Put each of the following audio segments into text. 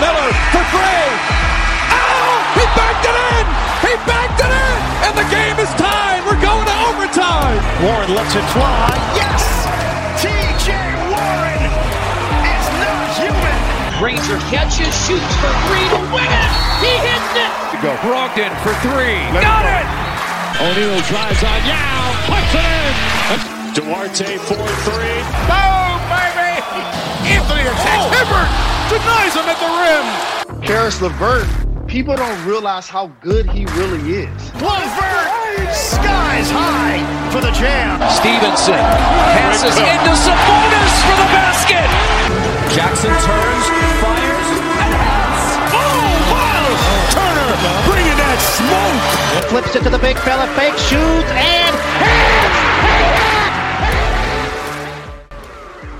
Miller for three. Oh, he backed it in. He backed it in. And the game is tied. We're going to overtime. Warren lets it fly. Yes. TJ Warren is not human. Granger catches, shoots for three to win it. He hits it. To go. Brogdon for three. Let Got it, it. O'Neal drives on Yao. Puts it in. Duarte 4 3. Boom, baby. Anthony attacks. Oh. Hibbert denies him at the rim. Caris LeVert, people don't realize how good he really is. LeVert, skies high for the jam. Stevenson passes into Sabonis for the basket. Jackson turns, fires, and hits. Oh, wow. Turner bringing that smoke. Flips it to the big fella, fake shoots, and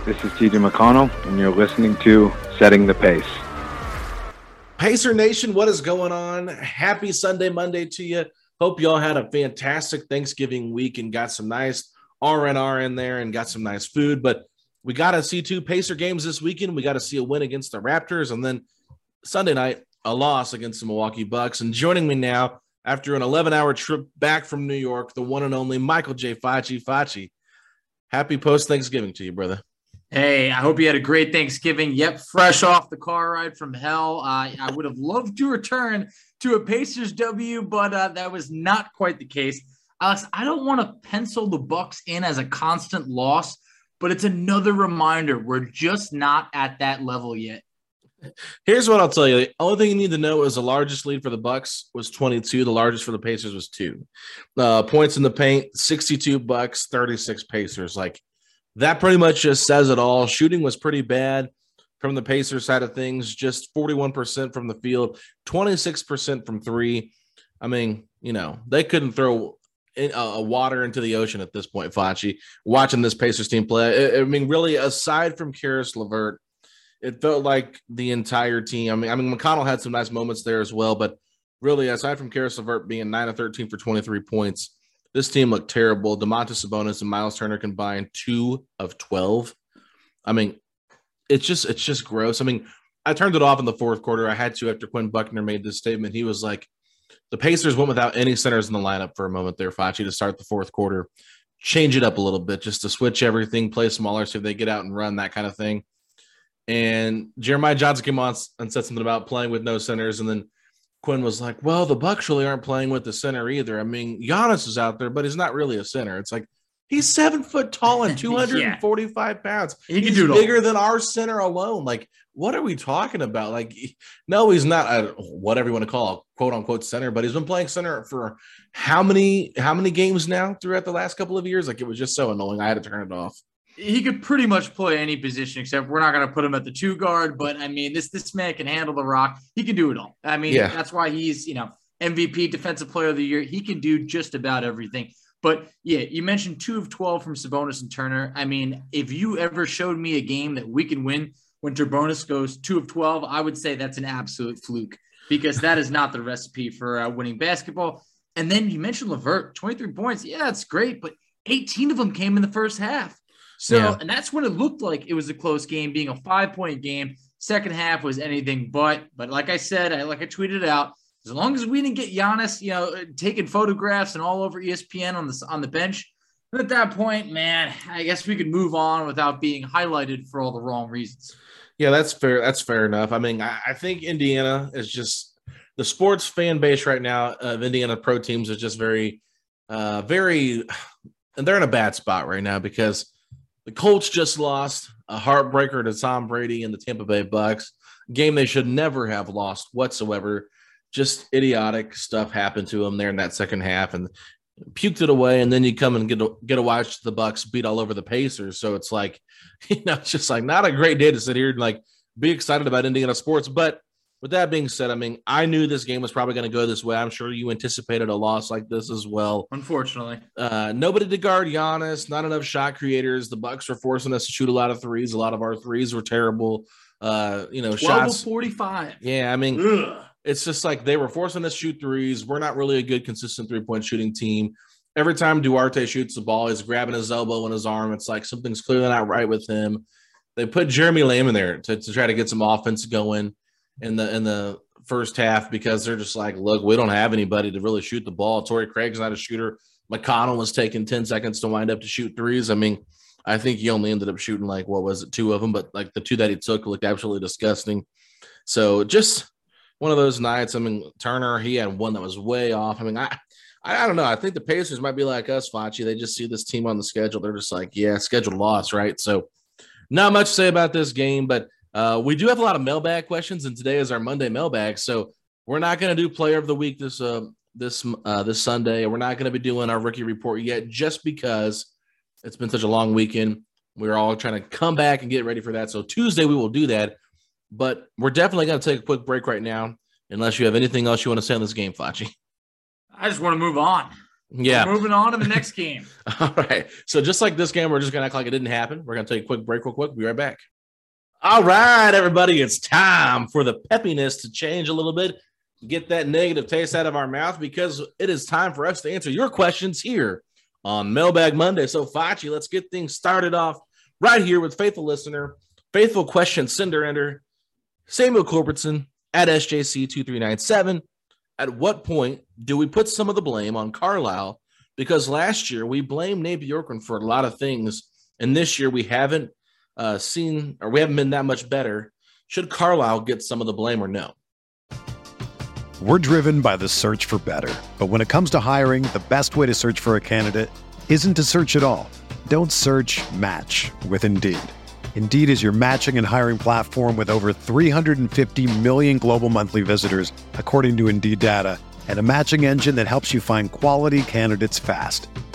This is TJ McConnell, and you're listening to Setting the Pace. Pacer Nation, what is going on? Happy Sunday, Monday to you. Hope y'all had a fantastic Thanksgiving week and got some nice RNR in there and got some nice food. But we got to see two Pacer games this weekend. We got to see a win against the Raptors and then Sunday night, a loss against the Milwaukee Bucks. And joining me now, after an 11 hour trip back from New York, the one and only Michael J. Facci. Facci, happy post Thanksgiving to you, brother. Hey, I hope you had a great Thanksgiving. Yep, fresh off the car ride from hell. I would have loved to return to a Pacers W, but uh, that was not quite the case. Alex, I don't want to pencil the Bucks in as a constant loss, but it's another reminder we're just not at that level yet. Here's what I'll tell you. The only thing you need to know is the largest lead for the Bucks was 22. The largest for the Pacers was two. Uh, points in the paint, 62 Bucks, 36 Pacers. Like that pretty much just says it all. Shooting was pretty bad from the Pacers side of things, just 41% from the field, 26% from three. I mean, you know, they couldn't throw in, uh, water into the ocean at this point, Facci, watching this Pacers team play. I, I mean, really, aside from Caris LeVert, it felt like the entire team. I mean, I mean, McConnell had some nice moments there as well, but really, aside from Caris LeVert being 9 of 13 for 23 points, this team looked terrible. Domantas Sabonis and Miles Turner combined two of 12. I mean, it's just it's just gross. I mean, I turned it off in the fourth quarter. I had to after Quinn Buckner made this statement. He was like, the Pacers went without any centers in the lineup for a moment there, Facci, to start the fourth quarter. Change it up a little bit just to switch everything, play smaller so they get out and run, that kind of thing. And Jeremiah Johnson came on and said something about playing with no centers. And then Quinn was like, "Well, the Bucks really aren't playing with the center either. I mean, Giannis is out there, but he's not really a center. It's like he's seven foot tall and two hundred and forty-five pounds. He can he's do it all. bigger than our center alone. Like, what are we talking about? Like, no, he's not a, whatever you want to call a quote unquote center, but he's been playing center for how many how many games now throughout the last couple of years? Like, it was just so annoying. I had to turn it off. He could pretty much play any position except we're not going to put him at the two guard. But I mean, this this man can handle the rock. He can do it all. I mean, Yeah. that's why he's you know MVP, Defensive Player of the Year. He can do just about everything. But yeah, you mentioned two of twelve from Sabonis and Turner. I mean, if you ever showed me a game that we can win when Sabonis goes two of twelve, I would say that's an absolute fluke because that is not the recipe for uh, winning basketball. And then you mentioned Levert, twenty three points. Yeah, it's great, but 18 of them came in the first half. So, Yeah. and that's when it looked like it was a close game, being a five point game. Second half was anything but. But like I said, I like I tweeted out, as long as we didn't get Giannis, you know, taking photographs and all over ESPN on the on the bench, at that point, man, I guess we could move on without being highlighted for all the wrong reasons. Yeah, that's fair. That's fair enough. I mean, I, I think Indiana is just the sports fan base right now of Indiana pro teams is just very, uh, very, and they're in a bad spot right now because the Colts just lost a heartbreaker to Tom Brady and the Tampa Bay Bucs, game they should never have lost whatsoever. Just idiotic stuff happened to them there in that second half, and puked it away. And then you come and get to, get to watch the Bucks beat all over the Pacers. So it's like, you know, it's just like not a great day to sit here and like be excited about Indiana sports. But with that being said, I mean, I knew this game was probably going to go this way. I'm sure you anticipated a loss like this as well. Unfortunately, Uh, nobody to guard Giannis, not enough shot creators. The Bucks were forcing us to shoot a lot of threes. A lot of our threes were terrible. Uh, you know, 12 shots. of 45. Yeah, I mean, Ugh. it's just like they were forcing us to shoot threes. We're not really a good, consistent three point shooting team. Every time Duarte shoots the ball, he's grabbing his elbow and his arm. It's like something's clearly not right with him. They put Jeremy Lamb in there to, to try to get some offense going in the in the first half because they're just like, look, we don't have anybody to really shoot the ball. Torrey Craig's not a shooter. McConnell was taking 10 seconds to wind up to shoot threes. I mean, I think he only ended up shooting like what was it, two of them, but like the two that he took looked absolutely disgusting. So just one of those nights. I mean, Turner, he had one that was way off. I mean, I I, don't know. I think the Pacers might be like us, Facci. They just see this team on the schedule. They're just like, yeah, scheduled loss, right? So not much to say about this game, but uh, we do have a lot of mailbag questions, and today is our Monday mailbag. So we're not going to do player of the week this uh, this uh, this Sunday. We're not going to be doing our rookie report yet, just because it's been such a long weekend. We're all trying to come back and get ready for that. So Tuesday we will do that, but we're definitely going to take a quick break right now, unless you have anything else you want to say on this game, Facci. I just want to move on. Yeah. We're moving on to the next game. All right. So just like this game, we're just gonna act like it didn't happen. We're gonna take a quick break, real quick. Be right back. All right, everybody, it's time for the peppiness to change a little bit, get that negative taste out of our mouth because it is time for us to answer your questions here on Mailbag Monday. So, Facci, let's get things started off right here with faithful listener, faithful question sender ender, Samuel Culbertson at SJC2397. At what point do we put some of the blame on Carlisle? Because last year we blamed Nate Bjorkgren for a lot of things, and this year we haven't uh, seen or we haven't been that much better. Should Carlisle get some of the blame or no? We're driven by the search for better. But when it comes to hiring, the best way to search for a candidate isn't to search at all. Don't search match with Indeed. Indeed is your matching and hiring platform with over 350 million global monthly visitors, according to Indeed data, and a matching engine that helps you find quality candidates fast.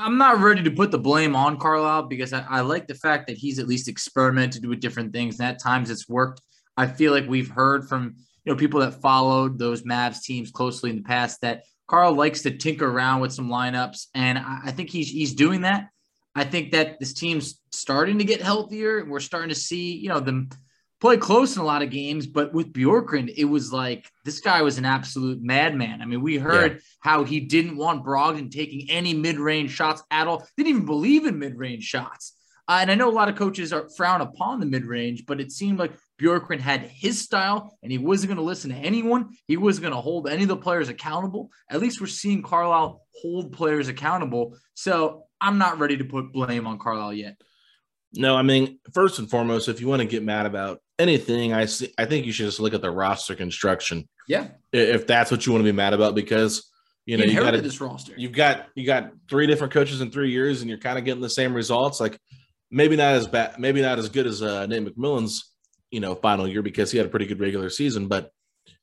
I'm not ready to put the blame on Carlisle because I, I like the fact that he's at least experimented with different things. And at times it's worked. I feel like we've heard from you know people that followed those Mavs teams closely in the past that Carl likes to tinker around with some lineups, and I, I think he's he's doing that. I think that this team's starting to get healthier, and we're starting to see you know them play close in a lot of games. But with Bjorkgren, it was like this guy was an absolute madman. I mean, we heard Yeah. how he didn't want Brogdon taking any mid-range shots at all. Didn't even believe in mid-range shots. Uh, and I know a lot of coaches are frown upon the mid-range, but it seemed like Bjorkgren had his style, and he wasn't going to listen to anyone. He wasn't going to hold any of the players accountable. At least we're seeing Carlisle hold players accountable. So I'm not ready to put blame on Carlisle yet. No, I mean, first and foremost, if you want to get mad about anything, I see, I think you should just look at the roster construction. Yeah. If that's what you want to be mad about, because you know he you got this roster. You've got you got three different coaches in three years, and you're kind of getting the same results. Like maybe not as bad, maybe not as good as uh, Nate McMillan's you know final year because he had a pretty good regular season, but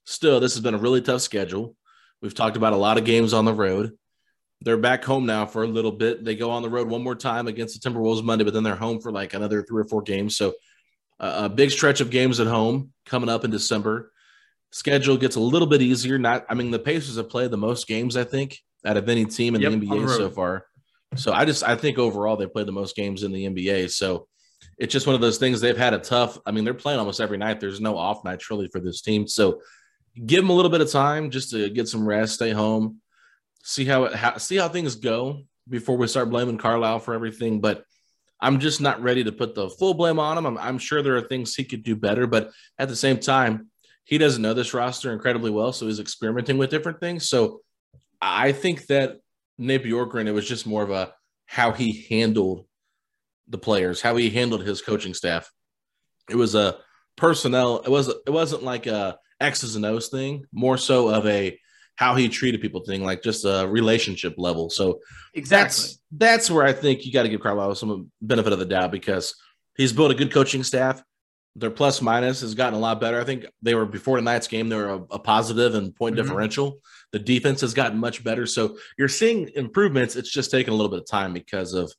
still, this has been a really tough schedule. We've talked about a lot of games on the road. They're back home now for a little bit. They go on the road one more time against the Timberwolves Monday, but then they're home for like another three or four games. So uh, a big stretch of games at home coming up in December. Schedule gets a little bit easier. Not, I mean, the Pacers have played the most games I think out of any team in Yep, the NBA so far. So I just I think overall they played the most games in the NBA. So it's just one of those things they've had a tough. I mean, they're playing almost every night. There's no off night really for this team. So give them a little bit of time just to get some rest, stay home, see how it how, see how things go before we start blaming Carlisle for everything. But I'm just not ready to put the full blame on him. I'm, I'm sure there are things he could do better, but at the same time, he doesn't know this roster incredibly well, so he's experimenting with different things. So I think that Nate Bjorkgren, it was just more of a how he handled the players, how he handled his coaching staff. It was a personnel. It was it wasn't like a X's and O's thing, more so of a how he treated people thing, like just a relationship level. So Exactly. that's that's where I think you got to give Carlisle some benefit of the doubt because he's built a good coaching staff. Their plus minus has gotten a lot better. I think they were before tonight's game, they were a, a positive and point Mhm. differential. The defense has gotten much better. So you're seeing improvements. It's just taking a little bit of time because of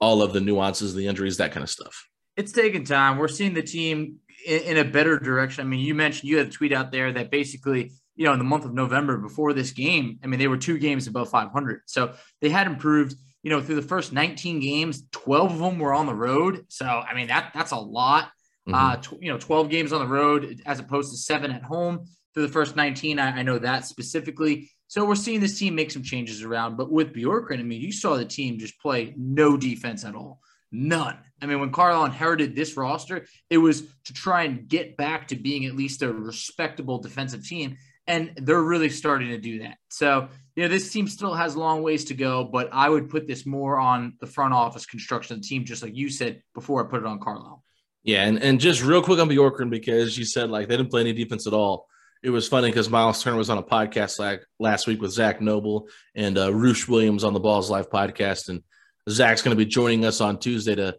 all of the nuances, the injuries, that kind of stuff. it's taking time. We're seeing the team in, in a better direction. I mean, you mentioned you had a tweet out there that basically, you know, in the month of November before this game, I mean, they were two games above 500. So they had improved, you know, through the first 19 games, 12 of them were on the road. So, I mean, that that's a lot. Uh, tw- you know, 12 games on the road as opposed to seven at home through the first 19. I, I know that specifically. So we're seeing this team make some changes around. But with Bjorkgren, I mean, you saw the team just play no defense at all. None. I mean, when Carlisle inherited this roster, it was to try and get back to being at least a respectable defensive team. And they're really starting to do that. So, you know, this team still has long ways to go, but I would put this more on the front office construction of the team, just like you said before I put it on Carlisle. Yeah, and, and just real quick on Bjorkgren because you said like they didn't play any defense at all. It was funny because Miles Turner was on a podcast like last week with Zach Noble and uh, Roosh Williams on the Balls Live podcast, and Zach's going to be joining us on Tuesday to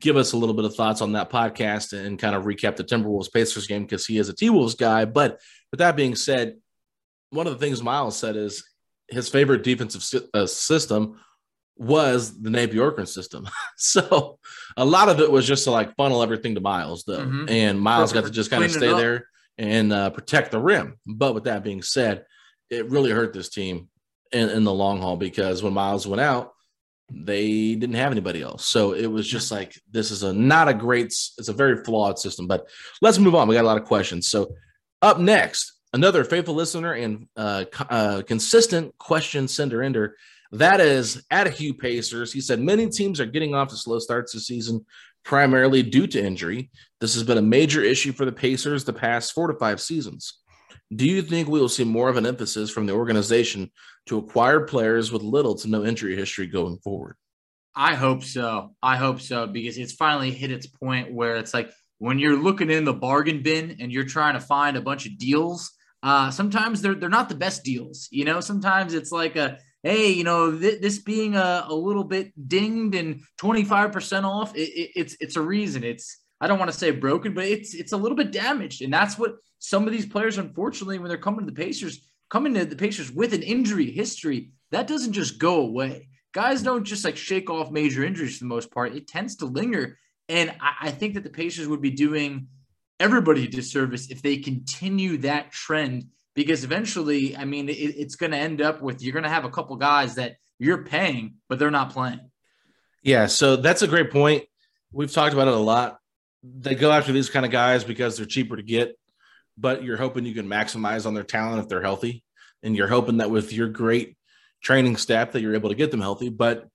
give us a little bit of thoughts on that podcast and kind of recap the Timberwolves Pacers game because he is a T Wolves guy. But with that being said, one of the things Miles said is his favorite defensive sy- uh, system was the Bjorkgren system. so a lot of it was just to like funnel everything to Miles, though, Mhm. and Miles got to just kind of stay there and uh, protect the rim. But with that being said, it really hurt this team in, in the long haul because when Miles went out, they didn't have anybody else. So it was just like this is a not a great, it's a very flawed system. But let's move on. We got a lot of questions. So up next, another faithful listener and uh, uh, consistent question sender ender. That is at Hugh Pacers. He said many teams are getting off to slow starts this season, primarily due to injury. This has been a major issue for the Pacers the past four to five seasons. Do you think we will see more of an emphasis from the organization to acquire players with little to no injury history going forward? I hope so. I hope so because it's finally hit its point where it's like when you're looking in the bargain bin and you're trying to find a bunch of deals. Uh, sometimes they're they're not the best deals. You know, sometimes it's like a hey, you know, th- this being a, a little bit dinged and 25% off, it, it, it's it's a reason. It's I don't want to say broken, but it's it's a little bit damaged, and that's what some of these players, unfortunately, when they're coming to the Pacers, coming to the Pacers with an injury history, that doesn't just go away. Guys don't just like shake off major injuries for the most part. It tends to linger, and I, I think that the Pacers would be doing everybody a disservice if they continue that trend because eventually, I mean, it, it's going to end up with you're going to have a couple guys that you're paying, but they're not playing. Yeah, so that's a great point. We've talked about it a lot. They go after these kind of guys because they're cheaper to get, but you're hoping you can maximize on their talent if they're healthy. And you're hoping that with your great training staff that you're able to get them healthy. But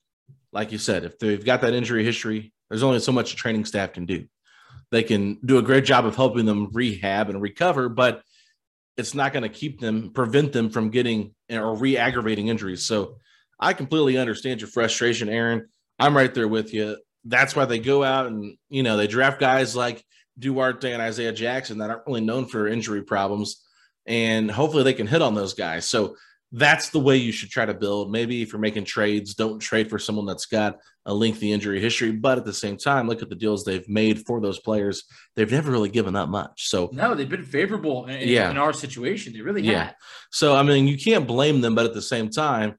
like you said, if they've got that injury history, there's only so much a training staff can do. They can do a great job of helping them rehab and recover, but it's not going to keep them, prevent them from getting or re aggravating injuries. So I completely understand your frustration, Aaron. I'm right there with you. That's why they go out and, you know, they draft guys like Duarte and Isaiah Jackson that aren't really known for injury problems. And hopefully they can hit on those guys. So that's the way you should try to build. Maybe if you're making trades, don't trade for someone that's got a lengthy injury history. But at the same time, look at the deals they've made for those players. They've never really given up much. So no, they've been favorable in, yeah. in our situation. They really yeah. Have. So I mean, you can't blame them, but at the same time,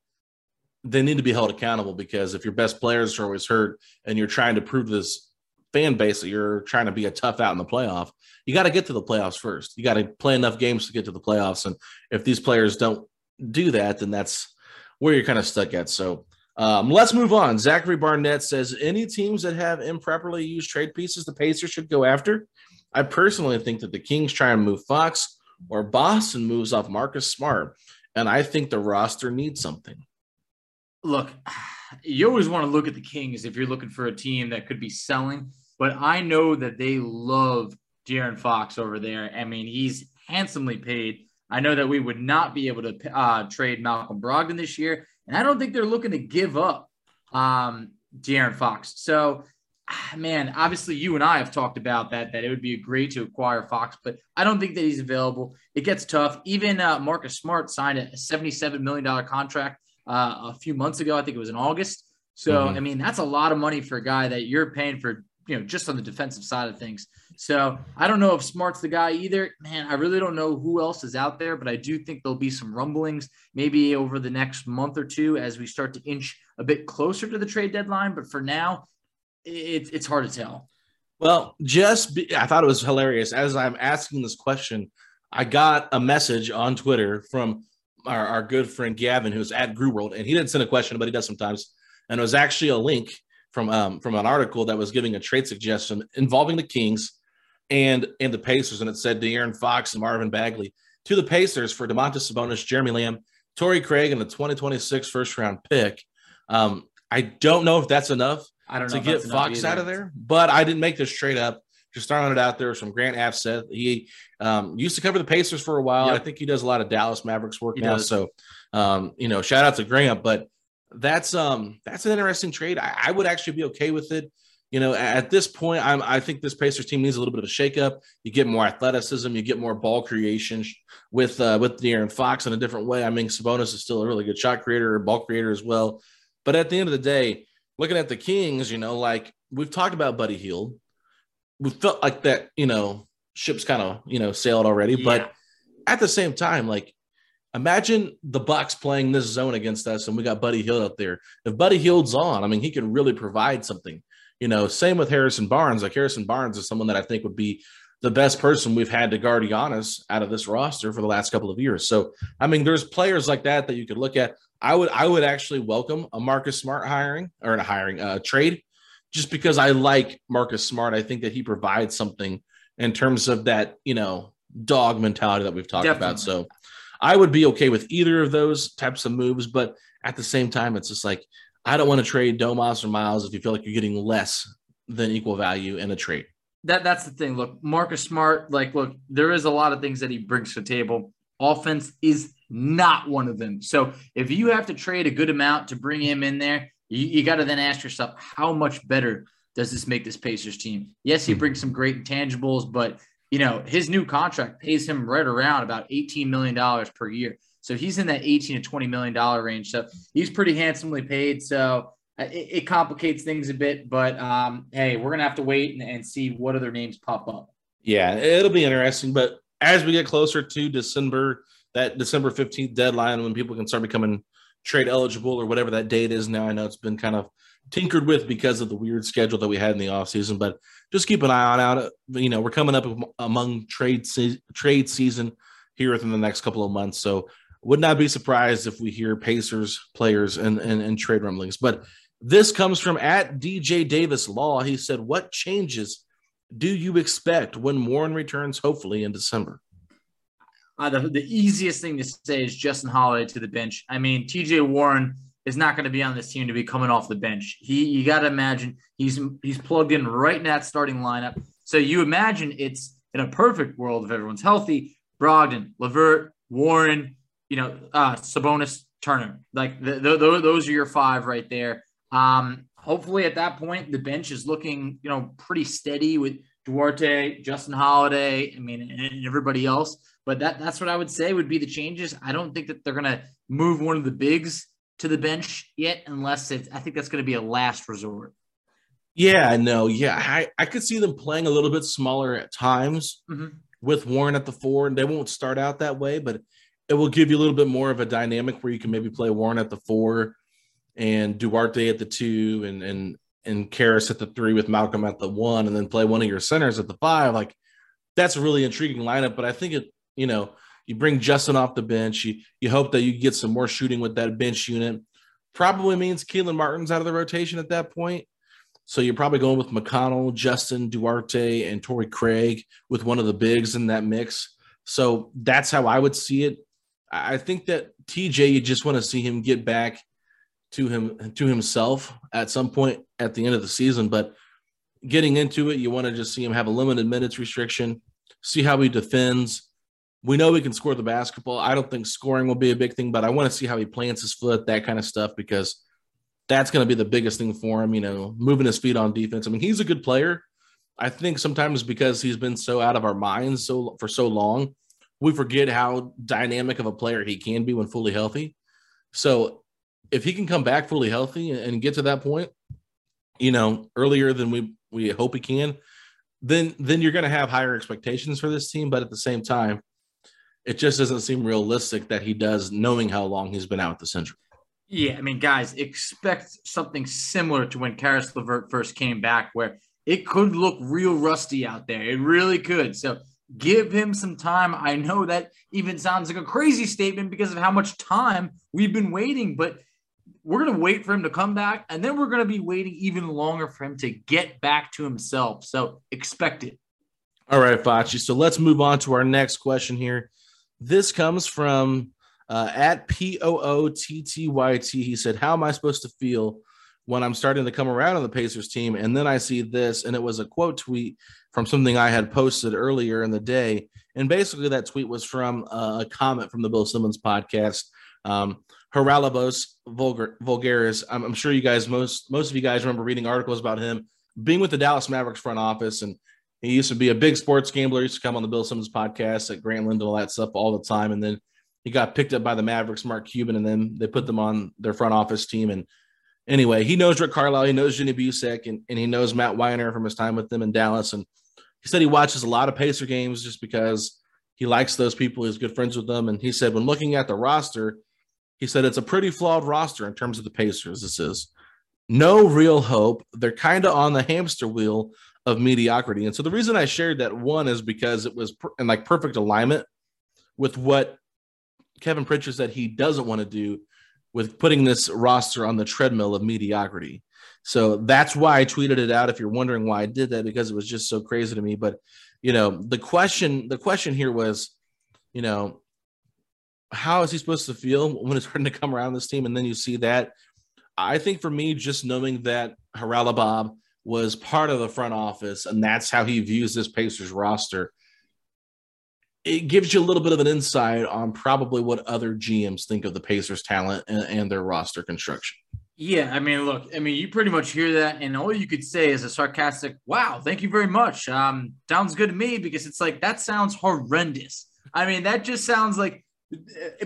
they need to be held accountable because if your best players are always hurt and you're trying to prove this fan base that you're trying to be a tough out in the playoff, you got to get to the playoffs first. You got to play enough games to get to the playoffs. And if these players don't do that, then that's where you're kind of stuck at. So um, let's move on. Zachary Barnett says any teams that have improperly used trade pieces, the Pacers should go after. I personally think that the Kings try and move Fox or Boston moves off Marcus Smart. And I think the roster needs something. Look, you always want to look at the Kings if you're looking for a team that could be selling, but I know that they love De'Aaron Fox over there. I mean, he's handsomely paid. I know that we would not be able to uh, trade Malcolm Brogdon this year, and I don't think they're looking to give up um, De'Aaron Fox. So, man, obviously you and I have talked about that that it would be great to acquire Fox, but I don't think that he's available. It gets tough. Even uh, Marcus Smart signed a $77 million contract uh, a few months ago. I think it was in August. So, mm-hmm. I mean, that's a lot of money for a guy that you're paying for you know, just on the defensive side of things. So I don't know if Smart's the guy either. Man, I really don't know who else is out there, but I do think there'll be some rumblings maybe over the next month or two as we start to inch a bit closer to the trade deadline. But for now, it, it's hard to tell. Well, just be, I thought it was hilarious. As I'm asking this question, I got a message on Twitter from our, our good friend Gavin, who's at Grew World, and he didn't send a question, but he does sometimes. And it was actually a link from um, from an article that was giving a trade suggestion involving the Kings and and the Pacers, and it said De'Aaron Fox and Marvin Bagley to the Pacers for Domantas Sabonis, Jeremy Lamb, Torrey Craig, and the 2026 first round pick. Um, I don't know if that's enough I don't to get Fox out of there, but I didn't make this trade up. Just throwing it out there from Grant Afseth. He um, used to cover the Pacers for a while. Yep. I think he does a lot of Dallas Mavericks work he now. Does. So, um, you know, shout out to Grant. But that's um that's an interesting trade. I, I, would actually be okay with it. You know, at this point, I'm I think this Pacers team needs a little bit of a shakeup. You get more athleticism, you get more ball creation with uh, with De'Aaron Fox in a different way. I mean, Sabonis is still a really good shot creator, ball creator as well. But at the end of the day, looking at the Kings, you know, like we've talked about Buddy Hield, we felt like that, you know, ship's kind of you know sailed already. Yeah. But at the same time, like imagine the Bucks playing this zone against us, and we got Buddy Hield up there. If Buddy Hield's on, I mean, he can really provide something. You know, same with Harrison Barnes. Like Harrison Barnes is someone that I think would be the best person we've had to guard Giannis out of this roster for the last couple of years. So, I mean, there's players like that that you could look at. I would, I would actually welcome a Marcus Smart hiring or a hiring uh, trade, just because I like Marcus Smart. I think that he provides something in terms of that, you know, dog mentality that we've talked Definitely. about. So, I would be okay with either of those types of moves, but at the same time, it's just like I don't want to trade Domas or Miles if you feel like you're getting less than equal value in a trade. That that's the thing. Look, Marcus Smart, like, look, there is a lot of things that he brings to the table. Offense is not one of them. So if you have to trade a good amount to bring him in there, you, you got to then ask yourself, how much better does this make this Pacers team? Yes, he brings some great intangibles, but you know, his new contract pays him right around about $18 million per year. So he's in that 18 to 20 million dollar range. So he's pretty handsomely paid. So uh, it, it complicates things a bit, but um, hey, we're gonna have to wait and, and, see what other names pop up. Yeah, it'll be interesting. But as we get closer to December, that December 15th deadline when people can start becoming trade eligible or whatever that date is now, I know it's been kind of tinkered with because of the weird schedule that we had in the offseason, but just keep an eye on out. You know, we're coming up among trade se- trade season here within the next couple of months. So would not be surprised if we hear Pacers players and, and, and trade rumblings. But this comes from at DJ Davis Law. He said, What changes do you expect when Warren returns, hopefully in December? Uh, the, the easiest thing to say is Justin Holiday to the bench. I mean, TJ Warren is not going to be on this team to be coming off the bench. He, you got to imagine he's he's plugged in right in that starting lineup. So you imagine it's in a perfect world if everyone's healthy. Brogdon, LeVert, Warren, you know, uh, Sabonis, Turner, like the, the, those are your five right there. Um, hopefully, at that point, the bench is looking, you know, pretty steady with Duarte, Justin Holiday, I mean, and everybody else. But that that's what I would say would be the changes. I don't think that they're gonna move one of the bigs to the bench yet, unless it's I think that's gonna be a last resort. Yeah, no, yeah. I, I could see them playing a little bit smaller at times mm-hmm. with Warren at the four, and they won't start out that way, but it will give you a little bit more of a dynamic where you can maybe play Warren at the four and Duarte at the two and and and Caris at the three with Malcolm at the one, and then play one of your centers at the five. Like that's a really intriguing lineup. But I think it, you know, you bring Justin off the bench. You you hope that you get some more shooting with that bench unit. Probably means Kelan Martin's out of the rotation at that point. So you're probably going with McConnell, Justin, Duarte, and Torrey Craig with one of the bigs in that mix. So that's how I would see it. I think that TJ, you just want to see him get back to him to himself at some point at the end of the season. But getting into it, you want to just see him have a limited minutes restriction, see how he defends. We know he can score the basketball. I don't think scoring will be a big thing, but I want to see how he plants his foot, that kind of stuff, because that's going to be the biggest thing for him, you know, moving his feet on defense. I mean, he's a good player. I think sometimes because he's been so out of our minds so for so long, we forget how dynamic of a player he can be when fully healthy. So if he can come back fully healthy and get to that point, you know, earlier than we we hope he can, then then you're going to have higher expectations for this team. But at the same time, it just doesn't seem realistic that he does, knowing how long he's been out with the Central. Yeah, I mean, guys, expect something similar to when Caris LeVert first came back, where it could look real rusty out there. It really could. So give him some time. I know that even sounds like a crazy statement because of how much time we've been waiting, but we're going to wait for him to come back, and then we're going to be waiting even longer for him to get back to himself. So expect it. All right, Facci. So let's move on to our next question here. This comes from uh, at P O O T T Y T. He said, How am I supposed to feel when I'm starting to come around on the Pacers team? And then I see this, and it was a quote tweet from something I had posted earlier in the day. And basically, that tweet was from uh, a comment from the Bill Simmons podcast. Um, Haralabos Vulgar, Voulgaris. I'm, I'm, sure you guys, most most of you guys remember reading articles about him being with the Dallas Mavericks front office, and he used to be a big sports gambler. He used to come on the Bill Simmons podcast at Grantland and all that stuff all the time, and then he got picked up by the Mavericks, Mark Cuban, and then they put them on their front office team. And anyway, he knows Rick Carlisle, he knows Jenny Boucek, and, and he knows Matt Weiner from his time with them in Dallas. And he said he watches a lot of Pacer games just because he likes those people. He's good friends with them. And he said when looking at the roster, he said it's a pretty flawed roster in terms of the Pacers. This is no real hope. They're kind of on the hamster wheel of mediocrity. And so the reason I shared that one is because it was in like perfect alignment with what Kevin Pritchard said he doesn't want to do with putting this roster on the treadmill of mediocrity. So that's why I tweeted it out. If you're wondering why I did that, because it was just so crazy to me. But you know, the question, the question here was, you know, how is he supposed to feel when it's starting to come around this team? And then you see that. I think for me, just knowing that Haralabob was part of the front office and that's how he views this Pacers roster, it gives you a little bit of an insight on probably what other GMs think of the Pacers' talent and, and their roster construction. Yeah, I mean, look, I mean, you pretty much hear that, and all you could say is a sarcastic, "Wow, thank you very much." Um, sounds good to me because it's like that sounds horrendous. I mean, that just sounds like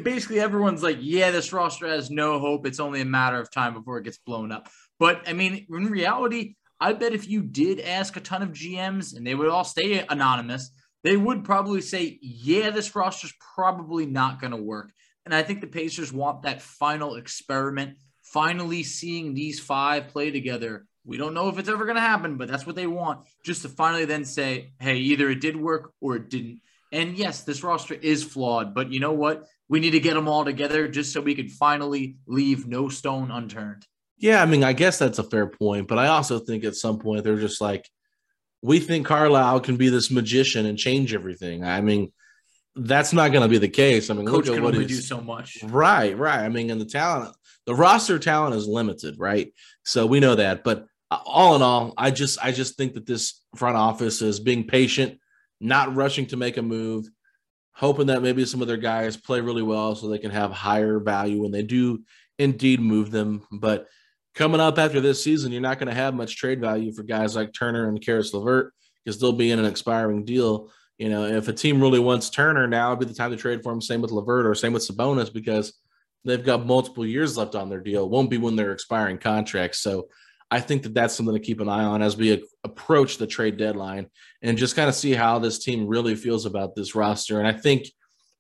basically everyone's like, yeah, this roster has no hope. It's only a matter of time before it gets blown up. But I mean, in reality, I bet if you did ask a ton of GMs and they would all stay anonymous, they would probably say, yeah, this roster's probably not going to work. And I think the Pacers want that final experiment, finally seeing these five play together. We don't know if it's ever going to happen, but that's what they want, just to finally then say, hey, either it did work or it didn't. And yes, this roster is flawed, but you know what? We need to get them all together just so we can finally leave no stone unturned. Yeah, I mean, I guess that's a fair point, but I also think at some point they're just like, we think Carlisle can be this magician and change everything. I mean, that's not going to be the case. I mean, Coach what he do so much. Right, right. I mean, and the talent, the roster talent is limited, right? So we know that. But uh, all in all, I just, I just think that this front office is being patient not rushing to make a move, hoping that maybe some of their guys play really well so they can have higher value when they do indeed move them. But coming up after this season, you're not going to have much trade value for guys like Turner and Caris LeVert because they'll be in an expiring deal. You know, if a team really wants Turner now, it'd be the time to trade for him. Same with LeVert or same with Sabonis because they've got multiple years left on their deal. Won't be when they're expiring contracts. So I think that that's something to keep an eye on as we approach the trade deadline and just kind of see how this team really feels about this roster. And I think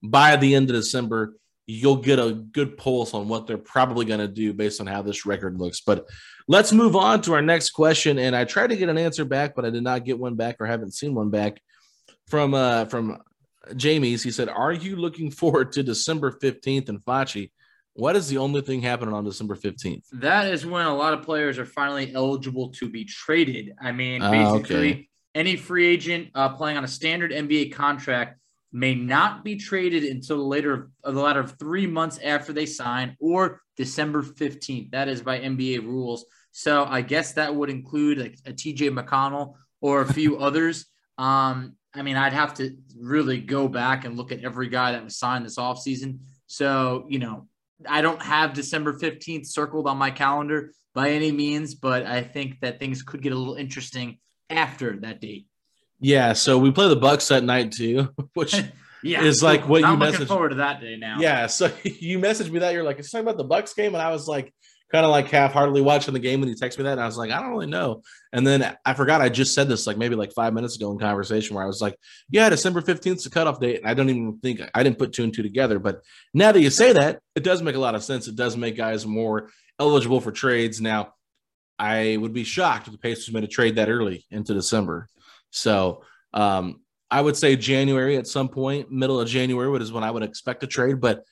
by the end of December, you'll get a good pulse on what they're probably going to do based on how this record looks. But let's move on to our next question. And I tried to get an answer back, but I did not get one back or haven't seen one back from uh from Jaimez. He said, Are you looking forward to December 15th and Facci? What is the only thing happening on December 15th? That is when a lot of players are finally eligible to be traded. I mean, basically, uh, okay. any free agent uh, playing on a standard NBA contract may not be traded until the later of the latter of three months after they sign or December 15th. That is by NBA rules. So I guess that would include like a TJ McConnell or a few others. Um, I mean, I'd have to really go back and look at every guy that was signed this offseason. So, you know, I don't have December 15th circled on my calendar by any means, but I think that things could get a little interesting after that date. Yeah, so we play the Bucks that night too, which yeah, is like what I'm you messaged. forward to that day now. Yeah, so you messaged me that you're like, it's talking about the Bucks game, and I was like, kind of like half-heartedly watching the game when you text me that, and I was like, I don't really know. And then I forgot I just said this like maybe like five minutes ago in conversation where I was like, yeah, December 15th is the cutoff date, and I don't even think I didn't put two and two together. But now that you say that, it does make a lot of sense. It does make guys more eligible for trades. Now, I would be shocked if the Pacers made a trade that early into December. So um, I would say January at some point, middle of January, is when I would expect a trade. But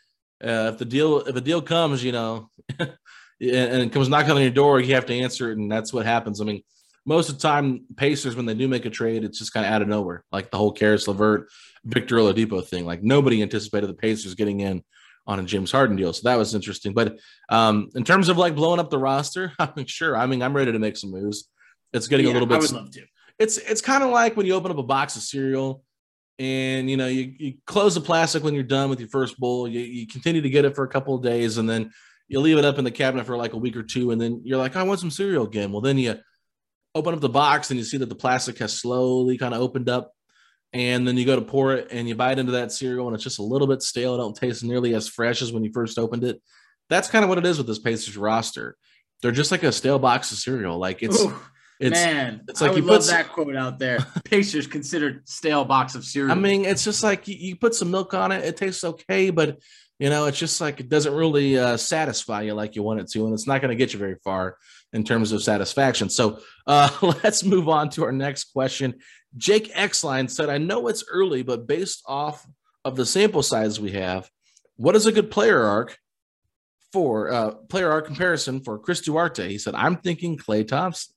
uh, if the deal if a deal comes, you know, and it comes knocking on your door, you have to answer it, and that's what happens. I mean, most of the time, Pacers when they do make a trade, it's just kind of out of nowhere, like the whole Caris LeVert, Victor Oladipo thing. Like nobody anticipated the Pacers getting in on a James Harden deal, so that was interesting. But um, in terms of like blowing up the roster, I mean, sure. I mean, I'm ready to make some moves. It's getting yeah, a little bit. I would love to. It's it's kind of like when you open up a box of cereal and you know you, you close the plastic when you're done with your first bowl you, you continue to get it for a couple of days and then you leave it up in the cabinet for like a week or two, and then you're like, I want some cereal again. Well, then you open up the box and you see that the plastic has slowly kind of opened up. And then you go to pour it and you bite into that cereal and it's just a little bit stale. It don't taste nearly as fresh as when you first opened it. That's kind of what it is with this Pacers roster. They're just like a stale box of cereal. Like it's Ooh, it's man, it's like I would you love put that quote out there. Pacers considered stale box of cereal. I mean, it's just like you, you put some milk on it, it tastes okay, but you know, it's just like it doesn't really uh, satisfy you like you want it to, and it's not going to get you very far in terms of satisfaction. So uh, let's move on to our next question. Jake Exline said, I know it's early, but based off of the sample size we have, what is a good player arc for uh, player arc comparison for Chris Duarte? He said, I'm thinking Klay Thompson.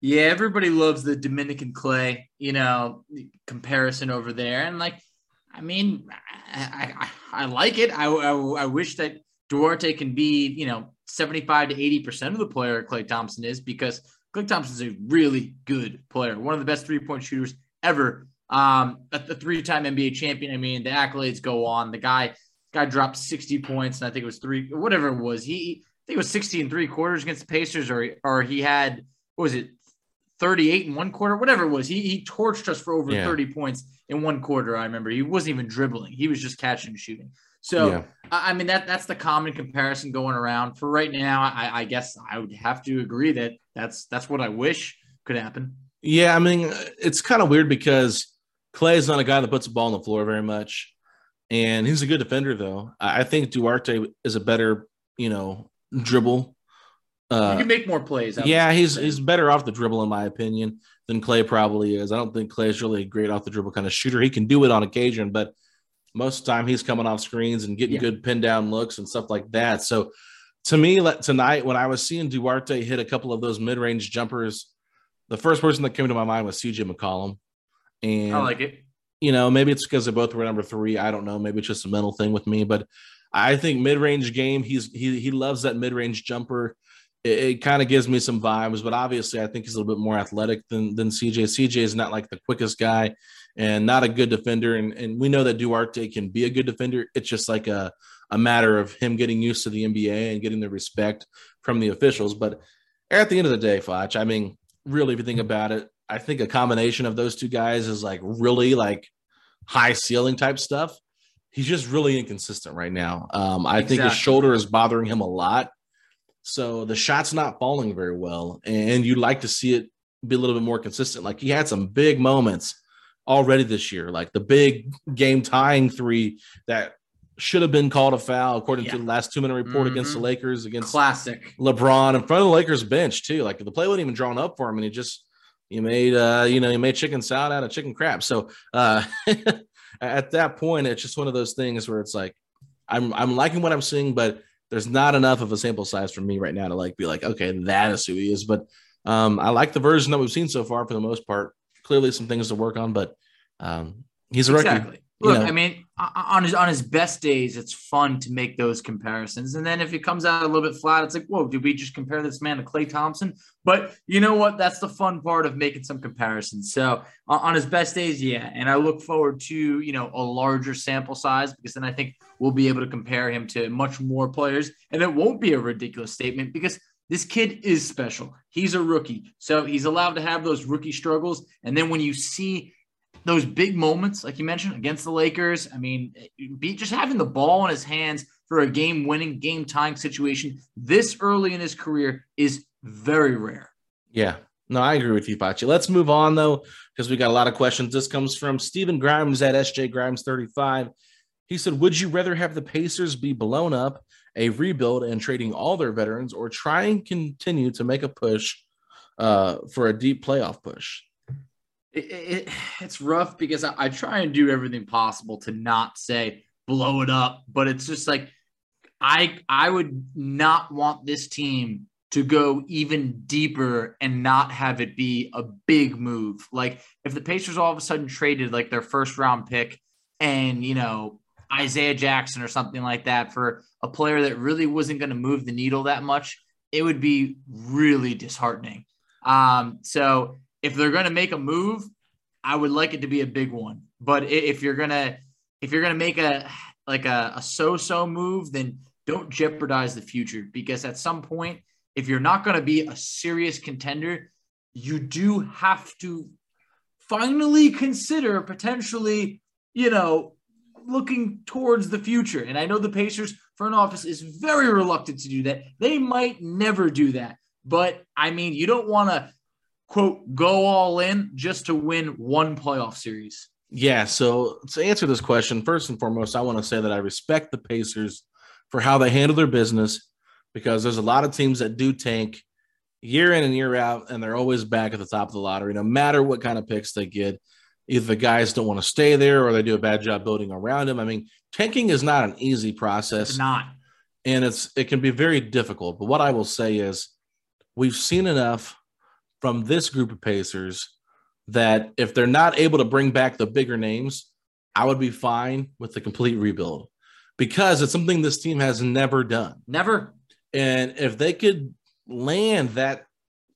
Yeah, everybody loves the Dominican Klay, you know, comparison over there. And like, I mean, I, I, I like it. I, I, I, wish that Duarte can be, you know, 75 to 80% of the player Klay Thompson is because Klay Thompson is a really good player, one of the best three point shooters ever. Um, a three time NBA champion. I mean, the accolades go on. The guy, guy dropped 60 points, and I think it was three, whatever it was. He, I think it was 60 and three quarters against the Pacers, or, or he had, what was it, 38 in one quarter, whatever it was. He, he torched us for over yeah. 30 points in one quarter. I remember he wasn't even dribbling; he was just catching and shooting. So yeah. I mean that that's the common comparison going around for right now. I, I guess I would have to agree that that's that's what I wish could happen. Yeah, I mean it's kind of weird because Klay is not a guy that puts the ball on the floor very much, and he's a good defender though. I think Duarte is a better you know dribble. Uh, you can make more plays. Yeah, he's he's better off the dribble in my opinion than Klay probably is. I don't think Klay is really a great off the dribble kind of shooter. He can do it on occasion, but most of the time he's coming off screens and getting yeah. good pin down looks and stuff like that. So to me, tonight when I was seeing Duarte hit a couple of those mid range jumpers, the first person that came to my mind was CJ McCollum. And I like it. You know, maybe it's because they both were number three. I don't know. Maybe it's just a mental thing with me, but I think mid range game. He's he he loves that mid range jumper it, it kind of gives me some vibes, but obviously I think he's a little bit more athletic than than CJ. CJ is not like the quickest guy and not a good defender. And, and we know that Duarte can be a good defender. It's just like a, a matter of him getting used to the NBA and getting the respect from the officials. But at the end of the day, Foch, I mean, really, if you think about it, I think a combination of those two guys is like really like high ceiling type stuff. He's just really inconsistent right now. Um, I exactly. think his shoulder is bothering him a lot. So the shot's not falling very well. And you'd like to see it be a little bit more consistent. Like he had some big moments already this year, like the big game tying three that should have been called a foul according yeah. to the last two minute report mm-hmm. against the Lakers against classic LeBron in front of the Lakers bench too. Like the play wasn't even drawn up for him, and he just you made uh you know you made chicken salad out of chicken crap. So uh at that point, it's just one of those things where it's like I'm I'm liking what I'm seeing, but there's not enough of a sample size for me right now to like be like okay that is who he is. But um I like the version that we've seen so far for the most part. Clearly some things to work on, but um he's a exactly. rookie. Look, know, I mean, on his on his best days, it's fun to make those comparisons, and then if it comes out a little bit flat, it's like, whoa, did we just compare this man to Klay Thompson? But you know what? That's the fun part of making some comparisons. So on his best days, yeah, and I look forward to you know a larger sample size because then I think we'll be able to compare him to much more players, and it won't be a ridiculous statement because this kid is special. He's a rookie, so he's allowed to have those rookie struggles, and then when you see those big moments, like you mentioned, against the Lakers. I mean, just having the ball in his hands for a game winning, game tying situation this early in his career is very rare. Yeah. No, I agree with you, Facci. Let's move on though, because we got a lot of questions. This comes from Steven Grimes at SJ Grimes 35. He said, Would you rather have the Pacers be blown up, a rebuild, and trading all their veterans, or try and continue to make a push uh, for a deep playoff push? it, it, it's rough because I, I try and do everything possible to not say blow it up, but it's just like I I would not want this team to go even deeper and not have it be a big move. Like if the Pacers all of a sudden traded like their first round pick and you know Isaiah Jackson or something like that for a player that really wasn't going to move the needle that much, it would be really disheartening. Um, so if they're going to make a move, I would like it to be a big one. But if you're gonna if you're gonna make a like a, a so-so move, then don't jeopardize the future because at some point, if you're not going to be a serious contender, you do have to finally consider potentially, you know, looking towards the future. And I know the Pacers front office is very reluctant to do that. They might never do that. But I mean, you don't want to quote, go all in just to win one playoff series? Yeah. So to answer this question, first and foremost, I want to say that I respect the Pacers for how they handle their business because there's a lot of teams that do tank year in and year out, and they're always back at the top of the lottery, no matter what kind of picks they get. Either the guys don't want to stay there or they do a bad job building around them. I mean, tanking is not an easy process. It's not. And it's it can be very difficult. But what I will say is we've seen enough from this group of Pacers that if they're not able to bring back the bigger names, I would be fine with the complete rebuild because it's something this team has never done. Never. And if they could land that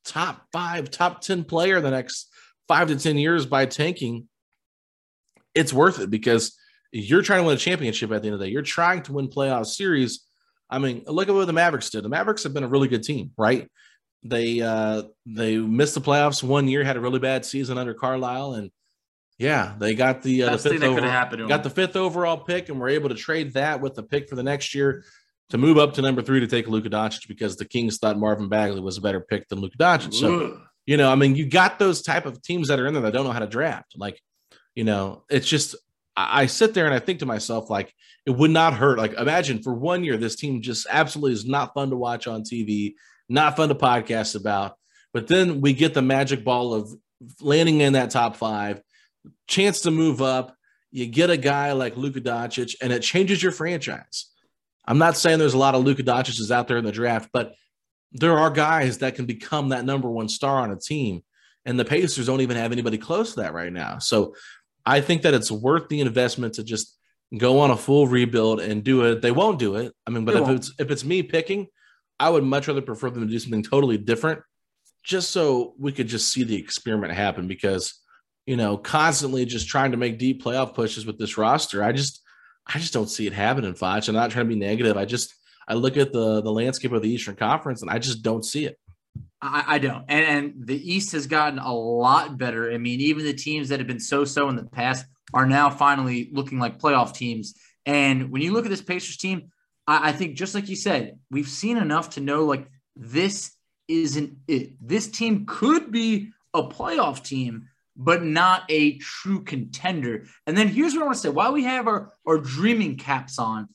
top five, top 10 player the next five to 10 years by tanking, it's worth it because you're trying to win a championship at the end of the day. You're trying to win playoff series. I mean, look at what the Mavericks did. The Mavericks have been a really good team, right? They uh they missed the playoffs one year, had a really bad season under Carlisle, and yeah, they got the, uh, the fifth overall, got the fifth overall pick, and were able to trade that with the pick for the next year to move up to number three to take Luka Doncic because the Kings thought Marvin Bagley was a better pick than Luka Doncic. So you know, I mean, you got those type of teams that are in there that don't know how to draft. Like, you know, it's just I, sit there and I think to myself, like, it would not hurt. Like, imagine for one year, this team just absolutely is not fun to watch on TV not fun to podcast about. But then we get the magic ball of landing in that top five, chance to move up. You get a guy like Luka Doncic, and it changes your franchise. I'm not saying there's a lot of Luka Doncic's out there in the draft, but there are guys that can become that number one star on a team. And the Pacers don't even have anybody close to that right now. So I think that it's worth the investment to just go on a full rebuild and do it. They won't do it. I mean, but if it's if it's me picking, I would much rather prefer them to do something totally different, just so we could just see the experiment happen. Because you know, constantly just trying to make deep playoff pushes with this roster, I just, I just don't see it happening. Foch. I'm not trying to be negative. I just, I look at the the landscape of the Eastern Conference, and I just don't see it. I, I don't. And, and, the East has gotten a lot better. I mean, even the teams that have been so so in the past are now finally looking like playoff teams. And when you look at this Pacers team, I, I think just like you said, we've seen enough to know like this isn't it. This team could be a playoff team, but not a true contender. And then here's what I want to say while we have our, our dreaming caps on,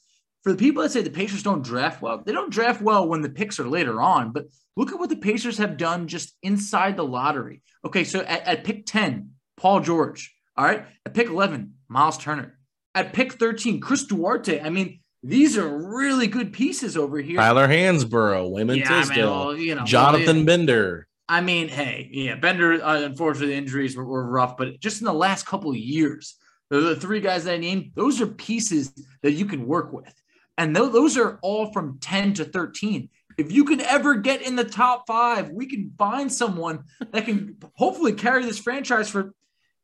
for the people that say the Pacers don't draft well, they don't draft well when the picks are later on. But look at what the Pacers have done just inside the lottery. Okay, so at, at pick 10, Paul George. All right. At pick 11, Miles Turner. At pick 13, Chris Duarte. I mean, these are really good pieces over here. Tyler Hansbrough, Wayman yeah, Tisdale, I mean, well, you know, Jonathan well, Bender. I mean, hey, yeah, Bender, uh, unfortunately, the injuries were, were, rough, but just in the last couple of years, the, the three guys that I named, those are pieces that you can work with. And th- those are all from 10 to 13. If you can ever get in the top five, we can find someone that can hopefully carry this franchise for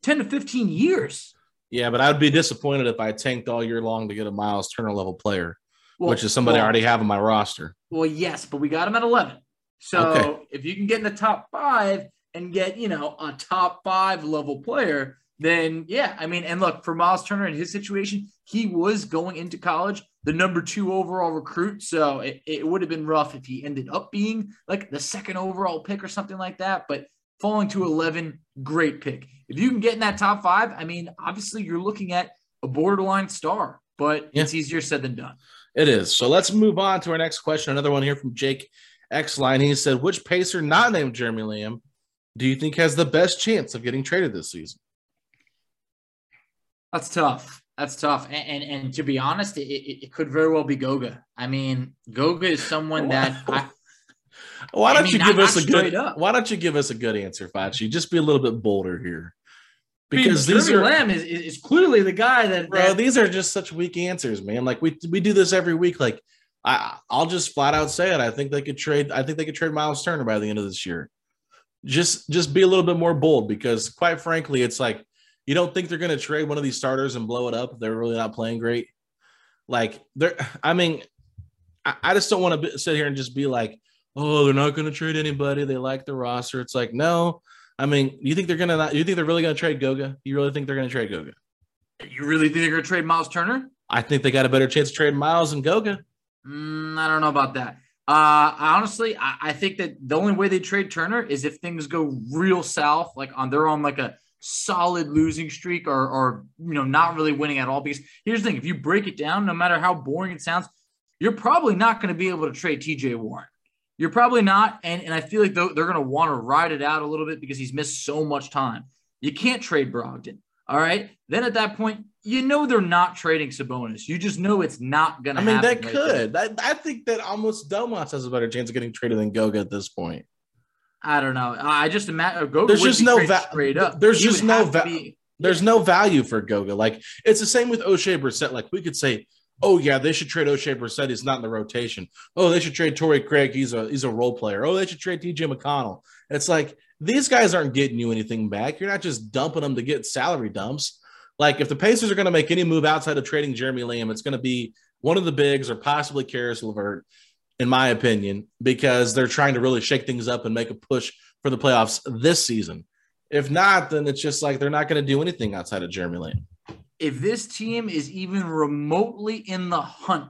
10 to 15 years. Yeah, but I'd be disappointed if I tanked all year long to get a Miles Turner level player, well, which is somebody well, I already have on my roster. Well, yes, but we got him at 11. So okay. if you can get in the top five and get, you know, a top five level player, then yeah, I mean, and look for Miles Turner in his situation, he was going into college, the number two overall recruit. So it, it would have been rough if he ended up being like the second overall pick or something like that. But falling to 11, great pick. If you can get in that top five, I mean, obviously you're looking at a borderline star, but yeah. it's easier said than done. It is. So let's move on to our next question. Another one here from Jake Exline. He said, Which Pacer not named Jeremy Lamb do you think has the best chance of getting traded this season? That's tough. That's tough. And and, and to be honest, it, it, it, could very well be Goga. I mean, Goga is someone that I, why don't I mean, you give us a good up. why don't you give us a good answer, Facci? Just be a little bit bolder here. Because these are Lamb is, is clearly the guy that bro, that, these are just such weak answers, man. Like we we do this every week. Like I I'll just flat out say it. I think they could trade, I think they could trade Miles Turner by the end of this year. Just just be a little bit more bold because quite frankly, it's like you don't think they're gonna trade one of these starters and blow it up if they're really not playing great. Like they're I mean, I, I just don't want to sit here and just be like, oh, they're not going to trade anybody. They like the roster. It's like, no. I mean, you think they're going to not, you think they're really going to trade Goga? You really think they're going to trade Goga? You really think they're going to trade Miles Turner? I think they got a better chance to trade Miles and Goga. Mm, I don't know about that. Uh, honestly, I, I, think that the only way they trade Turner is if things go real south, like on their own, like a solid losing streak or, or you know not really winning at all. Because here's the thing: if you break it down, no matter how boring it sounds, you're probably not going to be able to trade T.J. Warren. You're probably not. And, and I feel like they're, they're going to want to ride it out a little bit because he's missed so much time. You can't trade Brogdon. All right. Then at that point, you know they're not trading Sabonis. You just know it's not going to I mean, that right could. I, I, think that almost Domas has a better chance of getting traded than Goga at this point. I don't know. I just imagine uh, Goga. There's just no value. There's he just no value. There's no value for Goga. Like it's the same with Oshae Brissett. Like we could say oh yeah, they should trade Oshae Brissett. He's not in the rotation. Oh, they should trade Torrey Craig. He's a he's a role player. Oh, they should trade TJ McConnell. It's like these guys aren't getting you anything back. You're not just dumping them to get salary dumps. Like if the Pacers are going to make any move outside of trading Jeremy Lamb, it's going to be one of the bigs or possibly Caris LeVert, in my opinion, because they're trying to really shake things up and make a push for the playoffs this season. If not, then it's just like they're not going to do anything outside of Jeremy Lamb. if this team is even remotely in the hunt,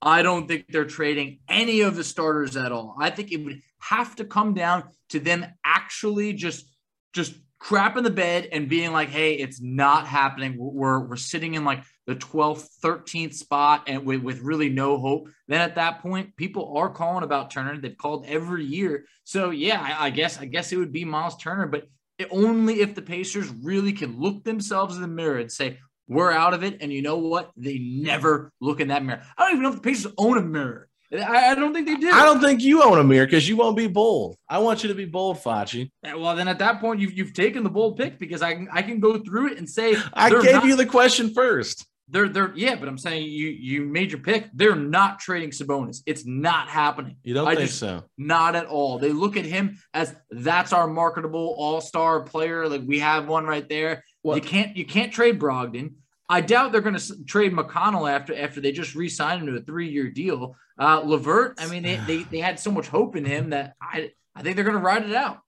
I don't think they're trading any of the starters at all. I think it would have to come down to them actually just just crap in the bed and being like, hey, it's not happening. We're we're sitting in like the 12th, 13th spot and with, with really no hope. Then at that point, people are calling about Turner. They've called every year. So yeah, I, I guess I guess it would be Miles Turner, but only if the Pacers really can look themselves in the mirror and say, we're out of it. And you know what? They never look in that mirror. I don't even know if the Pacers own a mirror. I, I don't think they do. I don't think you own a mirror because you won't be bold. I want you to be bold, Facci. Well, then at that point, you've, you've taken the bold pick because I can I can go through it and say I gave not, you the question first. They're they're yeah, but I'm saying you you made your pick. They're not trading Sabonis. It's not happening. You don't I think just, so? Not at all. They look at him as that's our marketable all star player. Like we have one right there. What? You can't you can't trade Brogdon. I doubt they're going to trade McConnell after after they just re-signed him to a three-year deal. Uh, LeVert, I mean, they, they, they had so much hope in him that I I think they're going to ride it out.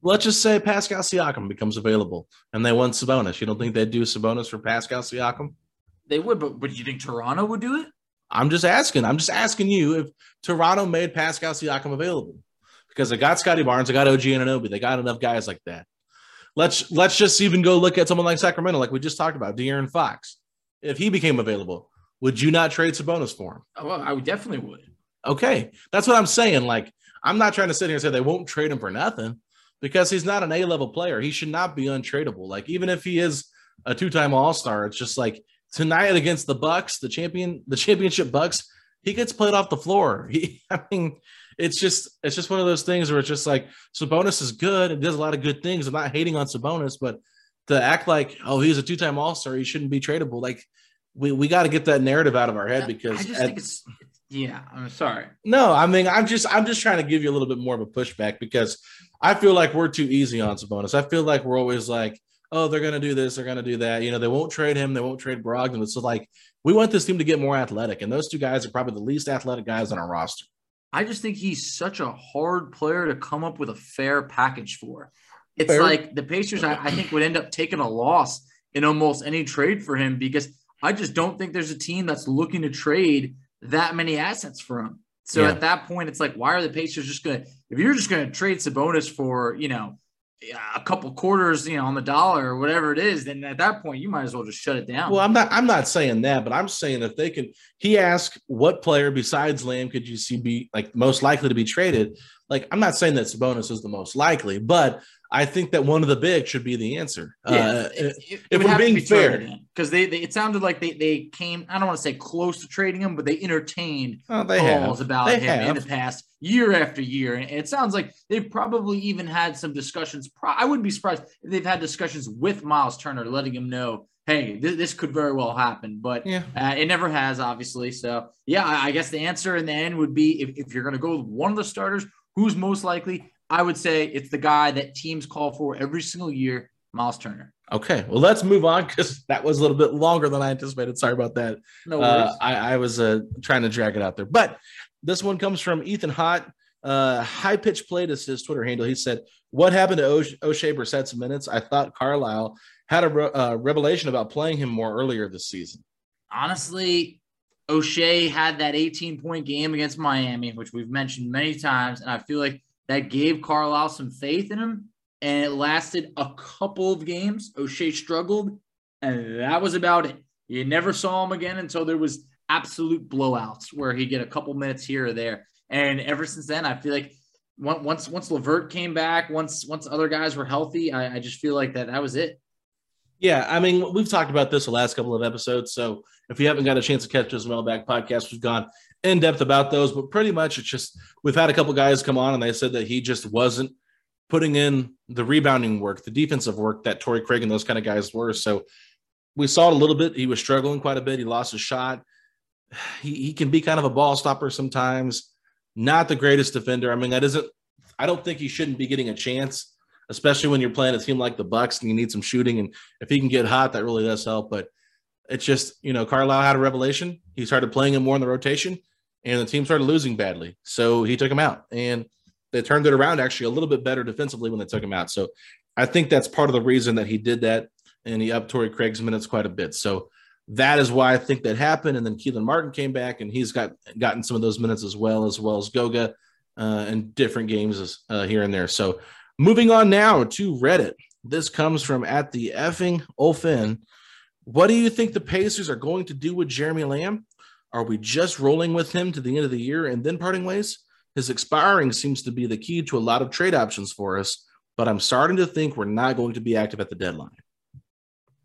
Let's just say Pascal Siakam becomes available and they want Sabonis. You don't think they'd do Sabonis for Pascal Siakam? They would, but but you think Toronto would do it? I'm just asking. I'm just asking you if Toronto made Pascal Siakam available because they got Scottie Barnes, they got OG and Anunoby, they got enough guys like that. Let's let's just even go look at someone like Sacramento, like we just talked about, De'Aaron Fox. If he became available, would you not trade Sabonis for him? Oh, well, I would definitely would. Okay, that's what I'm saying. Like I'm not trying to sit here and say they won't trade him for nothing because he's not an A level player. He should not be untradeable. Like even if he is a two time All Star, it's just like tonight against the Bucks, the champion, the championship Bucks, he gets played off the floor. He, I mean, it's just it's just one of those things where it's just like Sabonis is good and does a lot of good things. I'm not hating on Sabonis, but to act like oh he's a two time All Star, he shouldn't be tradable. Like we we got to get that narrative out of our head because I just at, think it's yeah. I'm sorry. No, I mean I'm just I'm just trying to give you a little bit more of a pushback because I feel like we're too easy on Sabonis. I feel like we're always like oh, they're going to do this, they're going to do that. You know, they won't trade him, they won't trade Brogdon. So, like, we want this team to get more athletic, and those two guys are probably the least athletic guys on our roster. I just think he's such a hard player to come up with a fair package for. It's fair. like the Pacers, I, I think, would end up taking a loss in almost any trade for him because I just don't think there's a team that's looking to trade that many assets for him. So yeah. at that point, it's like, why are the Pacers just going to, if you're just going to trade Sabonis for, you know, a couple quarters, you know, on the dollar or whatever it is, then at that point you might as well just shut it down. Well, I'm not I'm not saying that, but I'm saying if they can he asked what player besides Lamb could you see be like most likely to be traded? Like I'm not saying that Sabonis is the most likely, but I think that one of the big should be the answer. Yeah, uh, it, it, if we're being fair, because they, they, it sounded like they they came. I don't want to say close to trading him, but they entertained oh, they calls have. about they him have. in the past year after year, and it sounds like they've probably even had some discussions. I wouldn't be surprised if they've had discussions with Miles Turner, letting him know, hey, this, this could very well happen, but yeah. uh, it never has, obviously. So yeah, I, I guess the answer in the end would be if, if you're going to go with one of the starters, who's most likely? I would say it's the guy that teams call for every single year, Miles Turner. Okay, well, let's move on because that was a little bit longer than I anticipated. Sorry about that. No worries. Uh, I, I, was uh, trying to drag it out there, but this one comes from Ethan Haut. Uh, high pitch play is his Twitter handle. He said, "What happened to O'Shea, Oshae Brissett's minutes? I thought Carlisle had a re- uh, revelation about playing him more earlier this season." Honestly, Oshae had that 18 point game against Miami, which we've mentioned many times, and I feel like that gave Carlisle some faith in him. And it lasted a couple of games. Oshae struggled, and that was about it. You never saw him again until there was absolute blowouts where he'd get a couple minutes here or there. And ever since then, I feel like once once LeVert came back, once once other guys were healthy, I, I just feel like that that was it. Yeah, I mean, we've talked about this the last couple of episodes. So if you haven't got a chance to catch us this mailbag podcast, we've gone in depth about those, but pretty much it's just we've had a couple guys come on and they said that he just wasn't putting in the rebounding work, the defensive work that Torrey Craig and those kind of guys were. So we saw it a little bit. He was struggling quite a bit. He lost his shot. He, he can be kind of a ball stopper sometimes. Not the greatest defender. I mean, that isn't. I don't think he shouldn't be getting a chance, especially when you're playing a team like the Bucks and you need some shooting. And if he can get hot, that really does help. But it's just you know, Carlisle had a revelation. He started playing him more in the rotation and the team started losing badly. So he took him out, and they turned it around actually a little bit better defensively when they took him out. So I think that's part of the reason that he did that, and he upped Torrey Craig's minutes quite a bit. So that is why I think that happened. And then Kelan Martin came back, and he's got gotten some of those minutes as well, as well as Goga uh, in different games uh, here and there. So moving on now to Reddit. This comes from at the effing Olfin. What do you think the Pacers are going to do with Jeremy Lamb? Are we just rolling with him to the end of the year and then parting ways? His expiring seems to be the key to a lot of trade options for us, but I'm starting to think we're not going to be active at the deadline.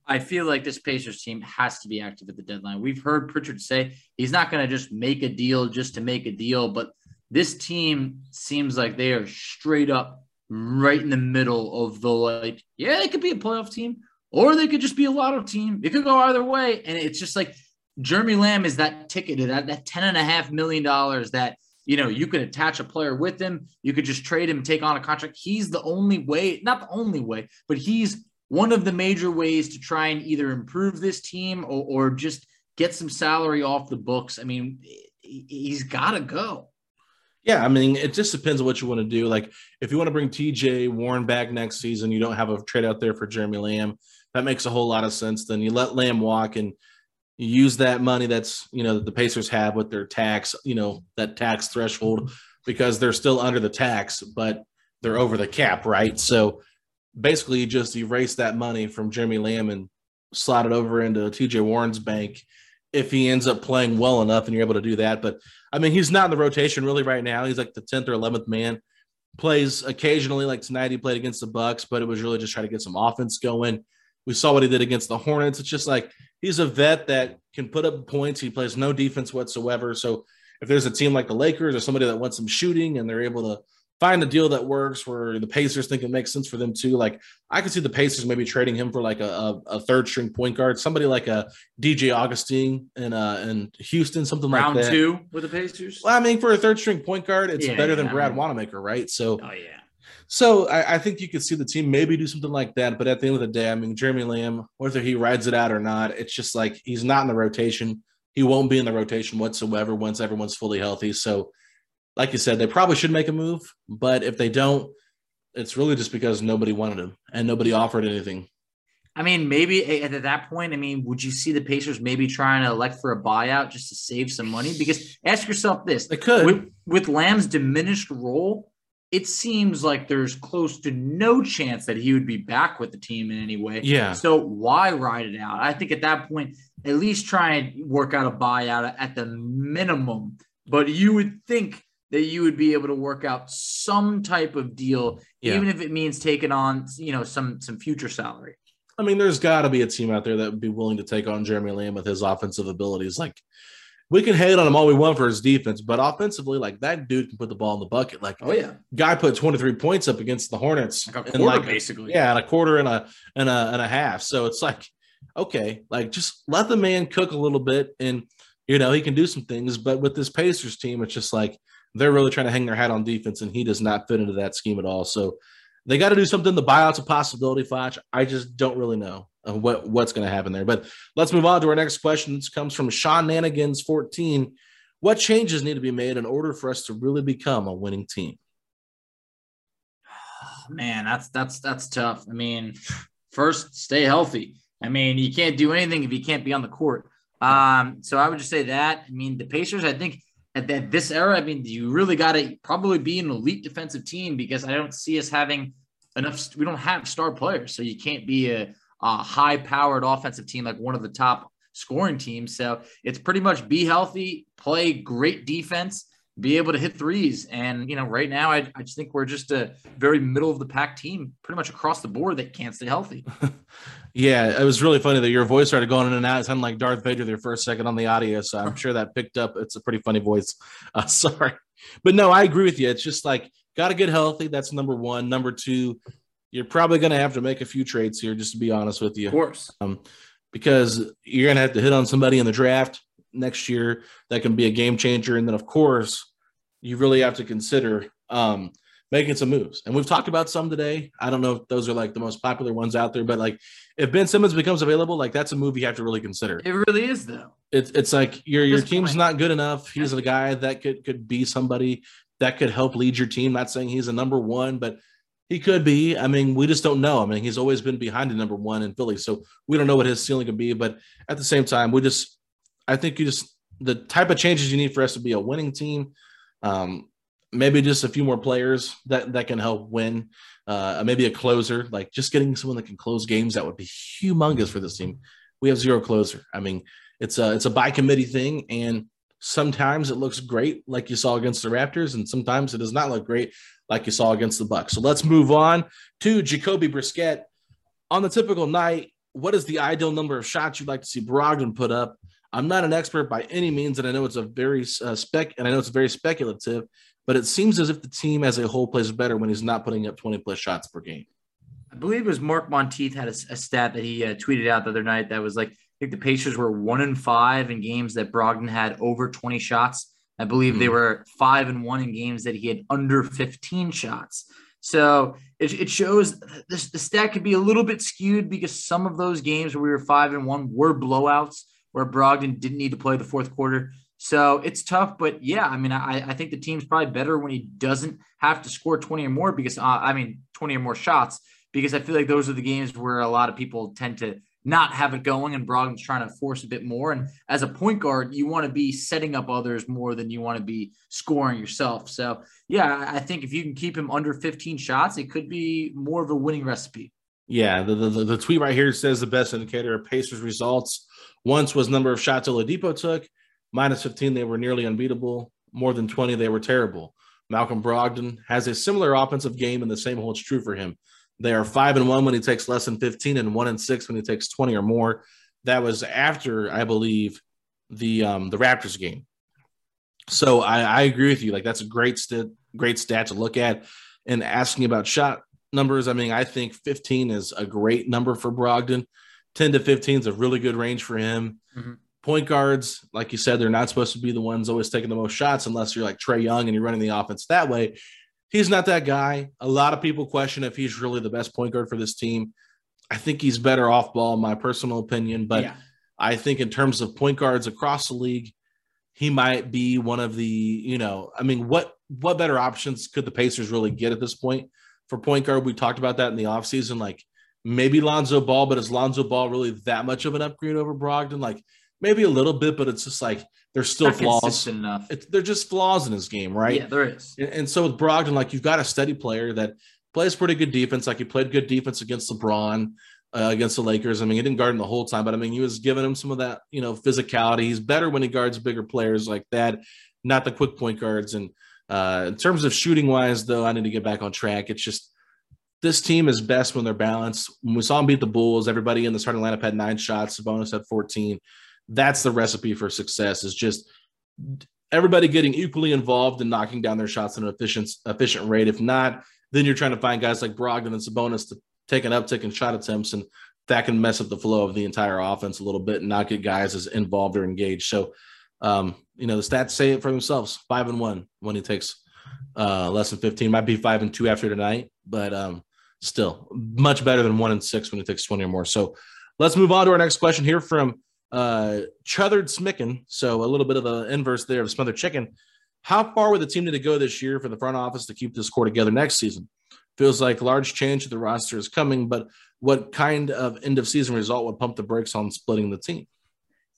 I feel like this Pacers team has to be active at the deadline. We've heard Pritchard say he's not going to just make a deal just to make a deal, but this team seems like they are straight up right in the middle of the like, yeah, they could be a playoff team or they could just be a lotto team. It could go either way. And it's just like Jeremy Lamb is that ticket, that, that a half million dollars that you know you could attach a player with him. You could just trade him, take on a contract. He's the only way, not the only way, but he's one of the major ways to try and either improve this team or, or just get some salary off the books. I mean, he's got to go. Yeah, I mean, it just depends on what you want to do. Like, if you want to bring TJ Warren back next season, you don't have a trade out there for Jeremy Lamb. That makes a whole lot of sense. Then you let Lamb walk and use that money that's you know the Pacers have with their tax, you know, that tax threshold because they're still under the tax, but they're over the cap, right? So basically, you just erase that money from Jeremy Lamb and slide it over into TJ Warren's bank if he ends up playing well enough and you're able to do that. But I mean, he's not in the rotation really right now. He's like the 10th or 11th man. Plays occasionally, like tonight he played against the Bucks, but it was really just trying to get some offense going. We saw what he did against the Hornets. It's just like he's a vet that can put up points. He plays no defense whatsoever. So if there's a team like the Lakers or somebody that wants some shooting and they're able to find a deal that works where the Pacers think it makes sense for them too. Like I could see the Pacers maybe trading him for like a, a, a third string point guard, somebody like a DJ Augustin and uh and Houston, something Round like that. Round two with the Pacers. Well, I mean, for a third string point guard, it's Yeah, better than yeah, I Brad mean- Wanamaker, right? So, Oh yeah. So I, I think you could see the team maybe do something like that. But at the end of the day, I mean, Jeremy Lamb, whether he rides it out or not, it's just like he's not in the rotation. He won't be in the rotation whatsoever once everyone's fully healthy. So, like you said, they probably should make a move. But if they don't, it's really just because nobody wanted him and nobody offered anything. I mean, maybe at at that point, I mean, would you see the Pacers maybe trying to elect for a buyout just to save some money? Because ask yourself this: They could. with, with Lamb's diminished role, it seems like there's close to no chance that he would be back with the team in any way. Yeah. So why ride it out? I think at that point, at least try and work out a buyout at the minimum. But you would think that you would be able to work out some type of deal, Yeah. even if it means taking on, you know, some some future salary. I mean, there's got to be a team out there that would be willing to take on Jeremy Lamb with his offensive abilities. Like, we can hate on him all we want for his defense, but offensively, like that dude can put the ball in the bucket. Like, Oh yeah, guy put 23 points up against the Hornets, like a in, quarter like, basically. yeah, and a quarter and a and a and a half. So it's like, okay, like just let the man cook a little bit, and you know he can do some things. But with this Pacers team, it's just like they're really trying to hang their hat on defense, and he does not fit into that scheme at all. So they got to do something. The buyout's a possibility, Foch. I just don't really know what what's going to happen there. But let's move on to our next question. This comes from Sean Nanigans, 14. What changes need to be made in order for us to really become a winning team? man, that's that's that's tough. I mean, first, stay healthy. I mean, you can't do anything if you can't be on the court. Um, so I would just say that. I mean, the Pacers, I think at, at this era, I mean, you really got to probably be an elite defensive team because I don't see us having enough. We don't have star players, so you can't be a, a high-powered offensive team like one of the top scoring teams. So it's pretty much be healthy, play great defense, be able to hit threes. And, you know, right now, I, I just think we're just a very middle of the pack team, pretty much across the board that can't stay healthy. Yeah, it was really funny that your voice started going in and out. It sounded like Darth Vader there for a second on the audio. So I'm sure that picked up. It's a pretty funny voice. Uh, sorry. But no, I agree with you. It's just like, got to get healthy. That's number one. Number two, you're probably going to have to make a few trades here, just to be honest with you. Of course. Um, because you're going to have to hit on somebody in the draft next year that can be a game changer. And then, of course, you really have to consider um, making some moves. And we've talked about some today. I don't know if those are like the most popular ones out there, but like if Ben Simmons becomes available, like that's a move you have to really consider. It really is, though. It's it's like your your team's point. not good enough. He's a guy that could could be somebody that could help lead your team. Not saying he's a number one, but he could be. I mean, we just don't know. I mean, he's always been behind the number one in Philly, so we don't know what his ceiling could be. But at the same time, we just I think you just the type of changes you need for us to be a winning team. Um, maybe just a few more players that that can help win. Uh, maybe a closer, like just getting someone that can close games. That would be humongous for this team. We have zero closer. I mean, it's a it's a by committee thing, and sometimes it looks great, like you saw against the Raptors, and sometimes it does not look great, like you saw against the Bucks. So let's move on to Jacoby Brissett. On the typical night, what is the ideal number of shots you'd like to see Brogdon put up? I'm not an expert by any means, and I know it's a very uh, spec, and I know it's very speculative, but it seems as if the team as a whole plays better when he's not putting up 20 plus shots per game. I believe it was Mark Montieth had a, a stat that he uh, tweeted out the other night that was like, I think the Pacers were one and five in games that Brogdon had over 20 shots. I believe they Mhm. were five and one in games that he had under 15 shots. So it, it shows this, the stat could be a little bit skewed because some of those games where we were five and one were blowouts where Brogdon didn't need to play the fourth quarter. So it's tough, but yeah, I mean, I, I think the team's probably better when he doesn't have to score 20 or more because, uh, I mean, 20 or more shots, because I feel like those are the games where a lot of people tend to not have it going and Brogdon's trying to force a bit more. And as a point guard, you want to be setting up others more than you want to be scoring yourself. So, yeah, I think if you can keep him under 15 shots, it could be more of a winning recipe. Yeah, the, the, the tweet right here says the best indicator of Pacers results once was number of shots Oladipo took. Minus 15, they were nearly unbeatable. More than 20, they were terrible. Malcolm Brogdon has a similar offensive game, and the same holds true for him. They are five and one when he takes less than 15, and one and six when he takes 20 or more. That was after, I believe, the um, the Raptors game. So I, I agree with you. Like that's a great stat, great stat to look at. And asking about shot numbers, I mean, I think 15 is a great number for Brogdon. 10 to 15 is a really good range for him. Mm-hmm. Point guards, like you said, they're not supposed to be the ones always taking the most shots unless you're like Trae Young and you're running the offense that way he's not that guy. A lot of people question if he's really the best point guard for this team. I think he's better off ball, in my personal opinion. But yeah. I think in terms of point guards across the league, he might be one of the, you know, I mean, what what better options could the Pacers really get at this point for point guard? We talked about that in the offseason. Like maybe Lonzo Ball, but is Lonzo Ball really that much of an upgrade over Brogdon? Like maybe a little bit, but it's just like there's still flaws. Enough. It's, they're just flaws in his game, right? Yeah, there is. And, and, so with Brogdon, like you've got a steady player that plays pretty good defense. Like he played good defense against LeBron, uh, against the Lakers. I mean, he didn't guard him the whole time, but I mean, he was giving him some of that, you know, physicality. He's better when he guards bigger players like that, not the quick point guards. And uh, in terms of shooting wise, though, I need to get back on track. It's just this team is best when they're balanced. When we saw him beat the Bulls, everybody in the starting lineup had nine shots. Sabonis had 14 that's the recipe for success is just everybody getting equally involved in knocking down their shots at an efficient efficient rate. If not, then you're trying to find guys like Brogdon and Sabonis to take an uptick in shot attempts, and that can mess up the flow of the entire offense a little bit and not get guys as involved or engaged. So, um, you know, the stats say it for themselves: five and one when he takes uh, less than 15. Might be five and two after tonight, but um, still much better than one and six when he takes 20 or more. So, let's move on to our next question here from uh, Chuthered Smicken, so a little bit of the inverse there of Smothered Chicken. How far would the team need to go this year for the front office to keep this core together next season? Feels like large change to the roster is coming, but what kind of end of season result would pump the brakes on splitting the team?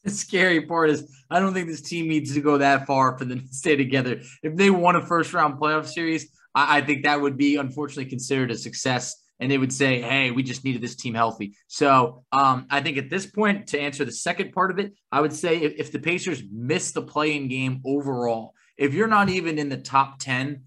The scary part is I don't think this team needs to go that far for them to stay together. If they won a first round playoff series, I, I think that would be unfortunately considered a success and they would say, "Hey, we just needed this team healthy." So um, I think at this point, to answer the second part of it, I would say if, if the Pacers miss the play-in game overall, if you're not even in the top ten,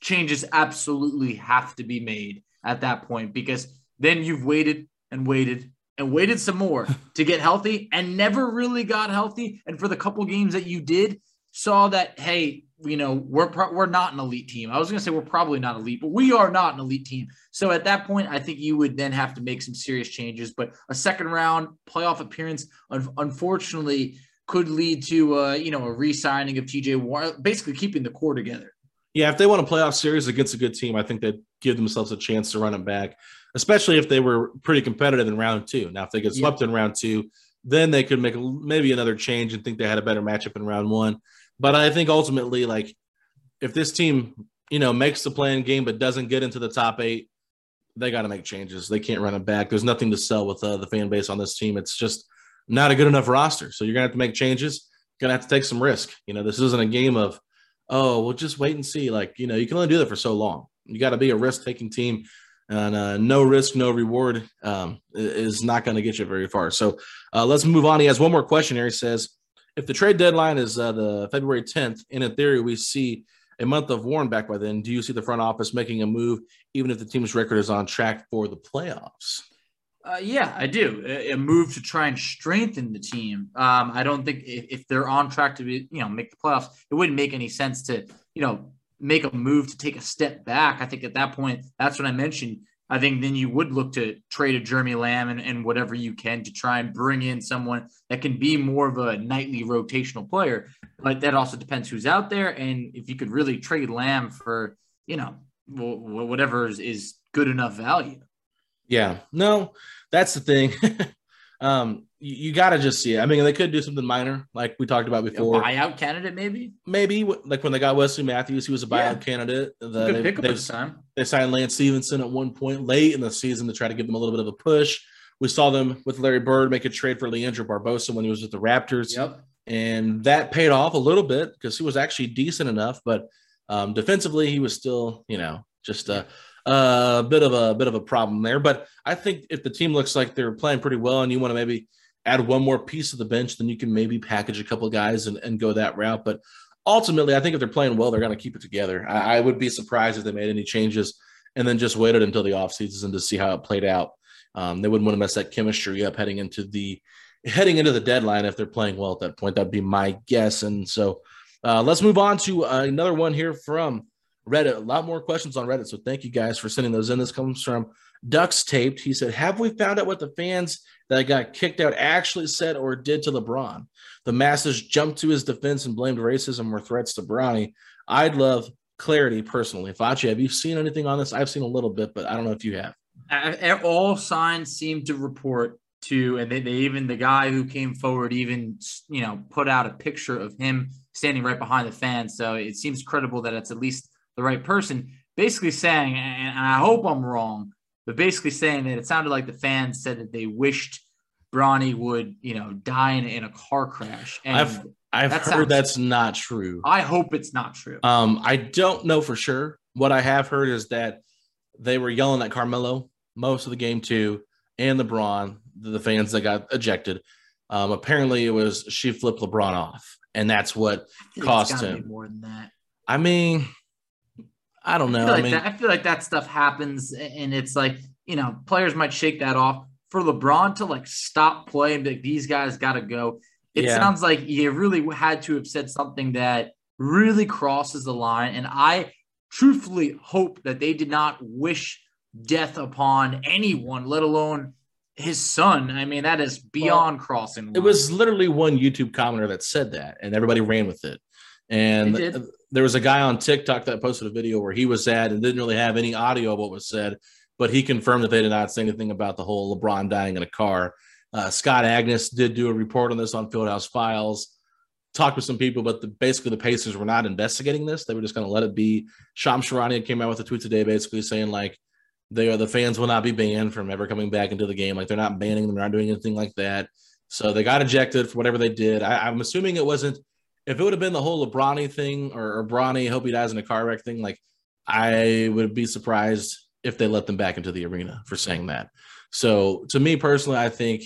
changes absolutely have to be made at that point because then you've waited and waited and waited some more to get healthy and never really got healthy. And for the couple games that you did, saw that hey, you know, we're pro- we're not an elite team. I was going to say we're probably not elite, but we are not an elite team. So at that point, I think you would then have to make some serious changes. But a second round playoff appearance, un- unfortunately, could lead to uh, you know a re-signing of TJ Warren, basically keeping the core together. Yeah, if they won a playoff series against a good team, I think they'd give themselves a chance to run it back, especially if they were pretty competitive in round two. Now, if they get swept yeah. in round two, then they could make maybe another change and think they had a better matchup in round one. But I think ultimately, like, if this team, you know, makes the play-in game but doesn't get into the top eight, they got to make changes. They can't run it back. There's nothing to sell with uh, the fan base on this team. It's just not a good enough roster. So you're gonna have to make changes. Gonna have to take some risk. You know, this isn't a game of, oh, we'll just wait and see. Like, you know, you can only do that for so long. You got to be a risk-taking team, and uh, no risk, no reward um, is not going to get you very far. So uh, let's move on. He has one more question here. He says, if the trade deadline is uh, the February 10th, and in theory we see a month of Warren back by then, do you see the front office making a move, even if the team's record is on track for the playoffs? Uh, yeah, I do. A, a, move to try and strengthen the team. Um, I don't think if, if, they're on track to be, you know, make the playoffs, it wouldn't make any sense to, you know, make a move to take a step back. I think at that point, that's when I mentioned I think then you would look to trade a Jeremy Lamb and, and, whatever you can to try and bring in someone that can be more of a nightly rotational player. But that also depends who's out there. And if you could really trade Lamb for, you know, whatever is, is good enough value. Yeah, no, that's the thing. Um, you, you got to just see it. I mean, they could do something minor, like we talked about before. A buyout candidate, maybe. Maybe like when they got Wesley Matthews, he was a buyout Yeah. candidate. The, Good they, this time. they signed Lance Stephenson at one point late in the season to try to give them a little bit of a push. We saw them with Larry Bird make a trade for Leandro Barbosa when he was with the Raptors. Yep. and that paid off a little bit because he was actually decent enough, but um, defensively he was still, you know, just a, a bit of a bit of a problem there. But I think if the team looks like they're playing pretty well, and you want to maybe add one more piece of the bench, then you can maybe package a couple guys and, and go that route. But ultimately, I think if they're playing well, they're going to keep it together. I, I would be surprised if they made any changes and then just waited until the offseason to see how it played out. Um, they wouldn't want to mess that chemistry up heading into the heading into the deadline if they're playing well at that point. That'd be my guess. And so uh, let's move on to uh, another one here from Reddit. A lot more questions on Reddit. So thank you guys for sending those in. This comes from Ducks Taped. He said, Have we found out what the fans that got kicked out actually said or did to LeBron? The masses jumped to his defense and blamed racism or threats to Bronny. I'd love clarity personally. Facci, have you seen anything on this? I've seen a little bit, but I don't know if you have. All signs seem to report to, and they, they even the guy who came forward even you know put out a picture of him standing right behind the fans. So it seems credible that it's at least the right person. Basically saying, and I hope I'm wrong, but basically saying that it sounded like the fans said that they wished Bronny would you know die in, in a car crash. And I've I've that heard sounds- that's not true. I hope it's not true. Um, I don't know for sure. What I have heard is that they were yelling at Carmelo most of the game too, and LeBron, the the fans that got ejected. Um, apparently, it was she flipped LeBron off, and that's what I feel like it's cost him. more than that. I mean, I don't I know. feel, I like mean, that, I feel like that stuff happens, and it's like you know players might shake that off. For LeBron to like stop playing, like these guys got to go. It Yeah. sounds like you really had to have said something that really crosses the line. And I truthfully hope that they did not wish death upon anyone, let alone his son. I mean, that is beyond crossing. the it was literally one YouTube commenter that said that, and everybody ran with it. And. There was a guy on TikTok that posted a video where he was at and didn't really have any audio of what was said, but he confirmed that they did not say anything about the whole LeBron dying in a car. Uh, Scott Agness did do a report on this on Fieldhouse Files, talked with some people, but the, basically the Pacers were not investigating this. They were just going to let it be. Sham Charania came out with a tweet today basically saying, like, they are the fans will not be banned from ever coming back into the game. Like, they're not banning them, they're not doing anything like that. So they got ejected for whatever they did. I, I'm assuming it wasn't, if it would have been the whole LeBron thing or, or Bronny, hope he dies in a car wreck thing, like, I would be surprised if they let them back into the arena for saying that. So to me personally, I think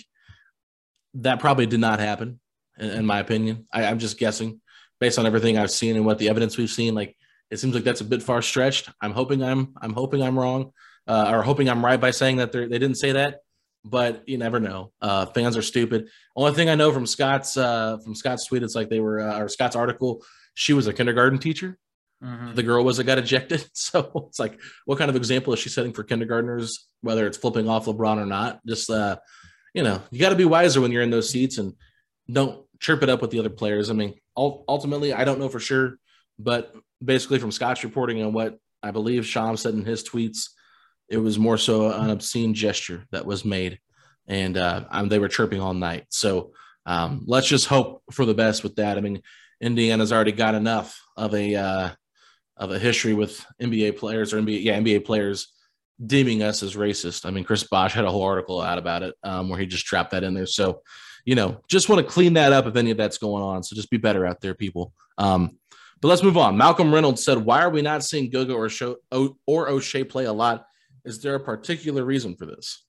that probably did not happen, in, in my opinion. I, I'm just guessing based on everything I've seen and what the evidence we've seen. Like it seems like that's a bit far stretched. I'm hoping I'm I'm hoping I'm wrong, uh, or hoping I'm right by saying that they didn't say that. But you never know. Uh, fans are stupid. Only thing I know from Scott's uh, from Scott's tweet, it's like they were uh, or Scott's article. She was a kindergarten teacher Mhm. the girl was that got ejected. So it's like, what kind of example is she setting for kindergartners, whether it's flipping off LeBron or not? Just, uh, you know, you got to be wiser when you're in those seats and don't chirp it up with the other players. I mean, ultimately, I don't know for sure, but basically, from Scott's reporting and what I believe Sham said in his tweets, it was more so an obscene gesture that was made, and uh, they were chirping all night. So um, let's just hope for the best with that. I mean, Indiana's already got enough of a uh, of a history with NBA players or NBA, yeah, NBA players deeming us as racist. I mean, Chris Bosh had a whole article out about it um, where he just trapped that in there. So, you know, just want to clean that up if any of that's going on. So just be better out there, people. Um, but let's move on. Malcolm Reynolds said, "Why are we not seeing Goga or Sho- o- or Oshae play a lot? Is there a particular reason for this?"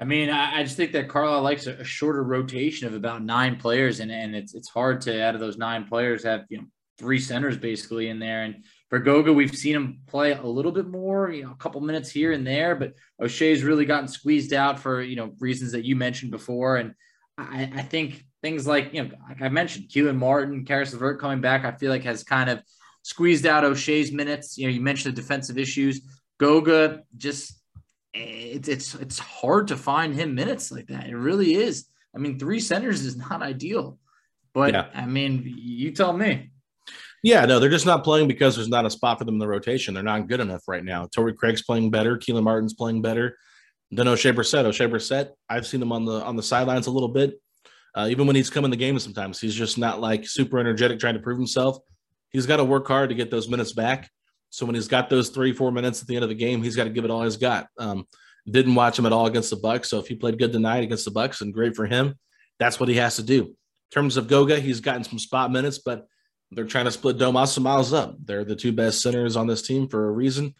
I mean, I, I just think that Carlisle likes a, a shorter rotation of about nine players, and, and it's it's hard to out of those nine players have you know three centers basically in there. And for Goga, we've seen him play a little bit more, you know, a couple minutes here and there, but Oshae's really gotten squeezed out for you know reasons that you mentioned before. And I, I think things like you know, like I mentioned, Kelan Martin, Caris LeVert coming back, I feel like has kind of squeezed out Oshae's minutes. You know, you mentioned the defensive issues. Goga just it's it's it's hard to find him minutes like that. It really is. I mean, three centers is not ideal, but Yeah. I mean, you tell me. Yeah, no, they're just not playing because there's not a spot for them in the rotation. They're not good enough right now. Torrey Craig's playing better. Kelan Martin's playing better. Then Oshae Brissett, Oshae Brissett, I've seen him on the on the sidelines a little bit. Uh, even when he's come in the game, sometimes he's just not like super energetic trying to prove himself. He's got to work hard to get those minutes back. So when he's got those three, four minutes at the end of the game, he's got to give it all he's got. Um, didn't watch him at all against the Bucks. So if he played good tonight against the Bucks, and great for him, that's what he has to do. In terms of Goga, he's gotten some spot minutes, but they're trying to split Domas and Miles up. They're the two best centers on this team for a reason.